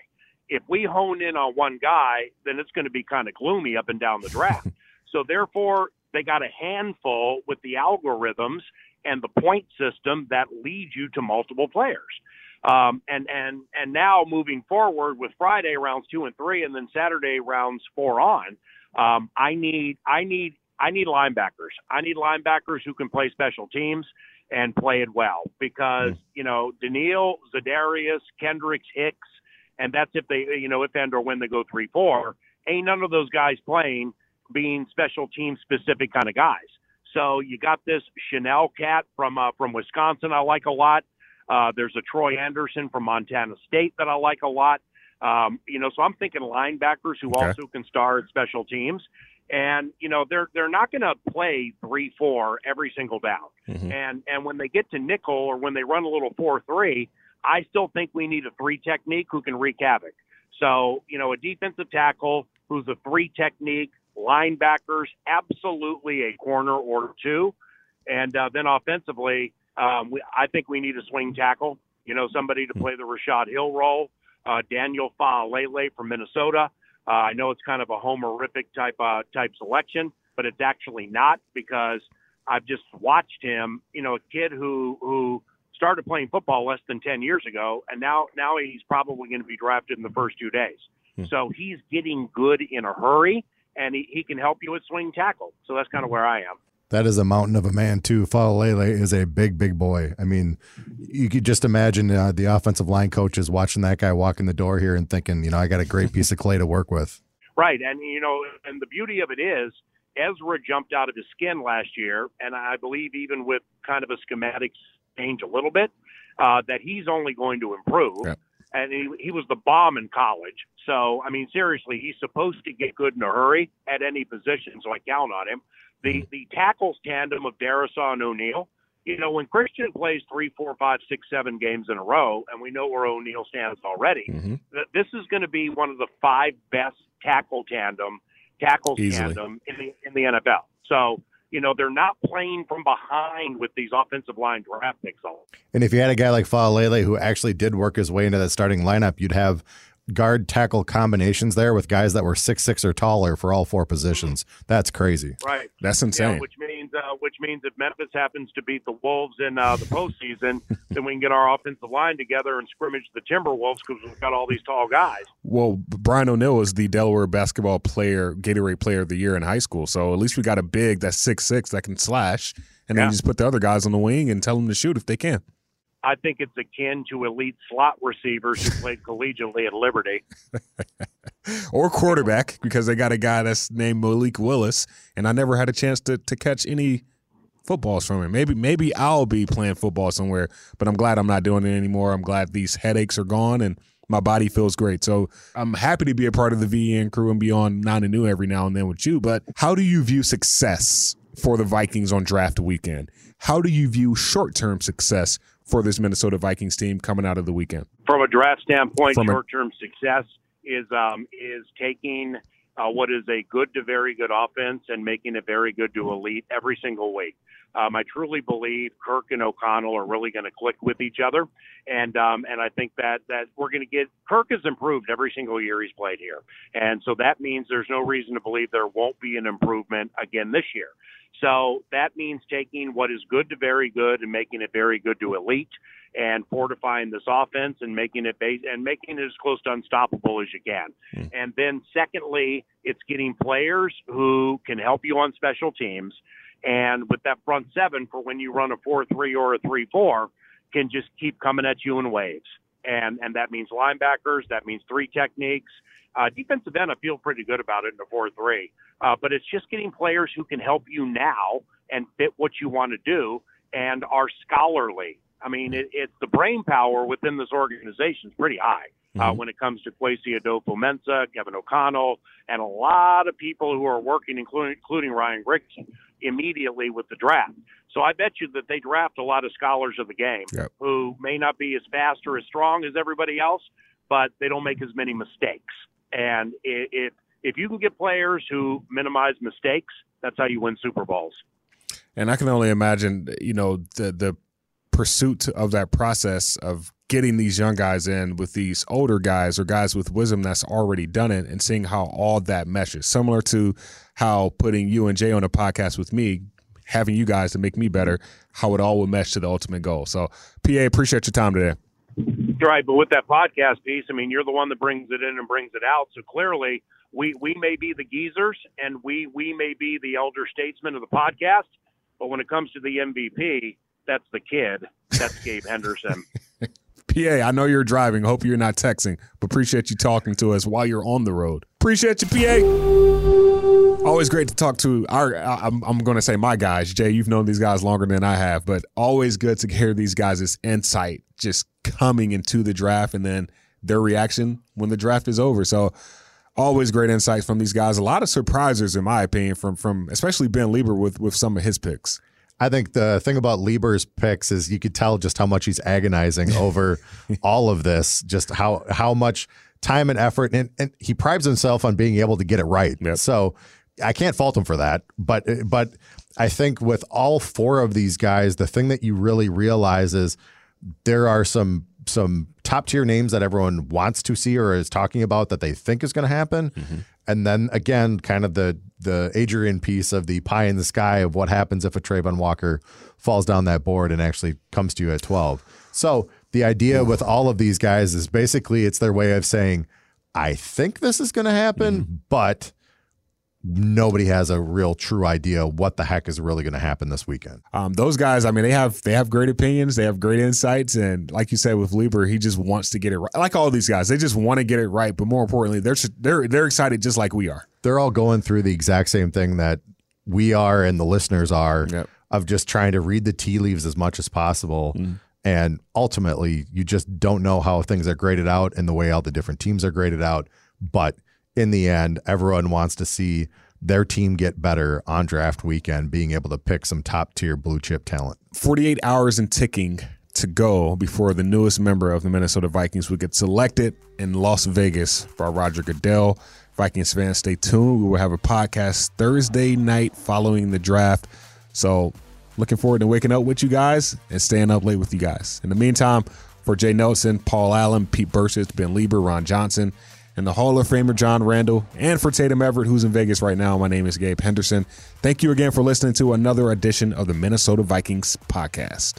If we hone in on one guy, then it's going to be kind of gloomy up and down the draft. so therefore, they got a handful with the algorithms and the point system that leads you to multiple players. Um, and and and now moving forward with Friday rounds two and three, and then Saturday rounds four on. Um, I need I need I need linebackers. I need linebackers who can play special teams and play it well because, you know, Danielle, Za'Darius, Kendricks, Hicks, and that's if they, you know, if and or when they go 3 4, ain't none of those guys playing being special team specific kind of guys. So you got this Chenal cat from uh, from Wisconsin I like a lot. Uh, there's a Troy Andersen from Montana State that I like a lot. Um, you know, so I'm thinking linebackers who okay. also can star at special teams and you know they're they're not going to play three four every single down. Mm-hmm. And and when they get to nickel or when they run a little four three, I still think we need a three technique who can wreak havoc. So you know a defensive tackle who's a three technique, linebackers absolutely a corner or two, and uh, then offensively, um, we, I think we need a swing tackle. You know somebody to mm-hmm. play the Rashad Hill role. Uh, Daniel Faalele from Minnesota. Uh, I know it's kind of a homerific type uh, type selection, but it's actually not because I've just watched him. You know, a kid who who started playing football less than ten years ago, and now now he's probably going to be drafted in the first two days. Hmm. So he's getting good in a hurry, and he, he can help you with swing tackle. So that's kind of where I am. That is a mountain of a man too. Faalele is a big, big boy. I mean, you could just imagine uh, the offensive line coaches watching that guy walk in the door here and thinking, you know, I got a great piece of clay to work with. Right, and you know, and the beauty of it is Ezra jumped out of his skin last year, and I believe even with kind of a schematic change a little bit, uh, that he's only going to improve. Yep. And he, he was the bomb in college. So, I mean, seriously, he's supposed to get good in a hurry at any position, so I count on him. The the tackles tandem of Darrisaw and O'Neill, you know, when Christian plays three, four, five, six, seven games in a row, and we know where O'Neill stands already, Mhm. that this is going to be one of the five best tackle tandem tackles Easily. tandem in the in the NFL. So you know they're not playing from behind with these offensive line draft picks. All And if you had a guy like Faalele who actually did work his way into that starting lineup, you'd have guard tackle combinations there with guys that were six six or taller for all four positions. That's crazy. right. That's Yeah, insane. which means uh, which means if Memphis happens to beat the Wolves in uh, the postseason, then we can get our offensive line together and scrimmage the Timberwolves because we've got all these tall guys. Well, Brian O'Neill was the Delaware basketball player, Gatorade player of the year in high school. So at least we got a big that's six six that can slash, and then you just put the other guys on the wing and tell them to shoot if they can. I think it's akin to elite slot receivers who played collegiately at Liberty. Or quarterback because they got a guy that's named Malik Willis, and I never had a chance to to catch any footballs from him. Maybe maybe I'll be playing football somewhere, but I'm glad I'm not doing it anymore. I'm glad these headaches are gone and my body feels great. So I'm happy to be a part of the VN crew and be on nine and new every now and then with you. But how do you view success for the Vikings on draft weekend? How do you view short term success for this Minnesota Vikings team coming out of the weekend? from a draft standpoint, From short-term success is um, is taking uh, what is a good to very good offense and making it very good to elite every single week. Um, I truly believe Kirk and O'Connell are really going to click with each other, and um, and I think that that we're going to get Kirk has improved every single year he's played here, and so that means there's no reason to believe there won't be an improvement again this year. So that means taking what is good to very good and making it very good to elite and fortifying this offense and making it base and making it as close to unstoppable as you can. Hmm. And then secondly, it's getting players who can help you on special teams and with that front seven for when you run a 4-3 or a 3-4 can just keep coming at you in waves. And and that means linebackers, that means three techniques. Uh, defensive end, I feel pretty good about it in a 4 3. Uh, but it's just getting players who can help you now and fit what you want to do and are scholarly. I mean, it, it's the brain power within this organization is pretty high uh, when it comes to Kwesi Adofo-Mensah, Kevin O'Connell, and a lot of people who are working, including, including Ryan Grigson, immediately with the draft. So I bet you that they draft a lot of scholars of the game Yep. who may not be as fast or as strong as everybody else, but they don't make as many mistakes. And i- if if you can get players who minimize mistakes, that's how you win Super Bowls. And I can only imagine, you know, the the pursuit of that process of getting these young guys in with these older guys or guys with wisdom that's already done it and seeing how all that meshes. Similar to how putting you and Jay on a podcast with me, having you guys to make me better, how it all would mesh to the ultimate goal. So, PA, appreciate your time today. Right, but with that podcast piece, I mean, you're the one that brings it in and brings it out. So clearly, we we may be the geezers and we we may be the elder statesmen of the podcast, but when it comes to the MVP, that's the kid. That's Gabe Henderson. PA, I know you're driving. Hope you're not texting, but appreciate you talking to us while you're on the road. Appreciate you, PA. Always great to talk to our. I'm, I'm going to say my guys. Jay, you've known these guys longer than I have, but always good to hear these guys' insight just coming into the draft and then their reaction when the draft is over. So always great insights from these guys. A lot of surprises, in my opinion, from from especially Ben Leber with with some of his picks. I think the thing about Leber's picks is you could tell just how much he's agonizing over all of this, just how how much time and effort, and, and he prides himself on being able to get it right. Yep. So I can't fault him for that. But but I think with all four of these guys, the thing that you really realize is there are some some top tier names that everyone wants to see or is talking about that they think is going to happen. Mm-hmm. And then again, kind of the the Adrian piece of the pie in the sky of what happens if a Travon Walker falls down that board and actually comes to you at 12. So the idea with all of these guys is basically it's their way of saying, I think this is going to happen, mm-hmm. but nobody has a real true idea what the heck is really going to happen this weekend. Um, those guys, I mean, they have they have great opinions, they have great insights, and like you said with Leber, he just wants to get it right. Like all these guys, they just want to get it right. But more importantly, they're they're they're excited just like we are. They're all going through the exact same thing that we are and the listeners are Yep. of just trying to read the tea leaves as much as possible. Mm. And ultimately, you just don't know how things are graded out and the way all the different teams are graded out. But in the end, everyone wants to see their team get better on draft weekend, being able to pick some top tier blue chip talent. 48 hours and ticking to go before the newest member of the Minnesota Vikings would get selected in Las Vegas by Roger Goodell. Vikings fans, stay tuned. We will have a podcast Thursday night following the draft. So, looking forward to waking up with you guys and staying up late with you guys. In the meantime, for Jay Nelson, Paul Allen, Pete Bercich, Ben Leber, Ron Johnson, and the Hall of Famer John Randle, and for Tatum Everett, who's in Vegas right now, my name is Gabe Henderson. Thank you again for listening to another edition of the Minnesota Vikings podcast.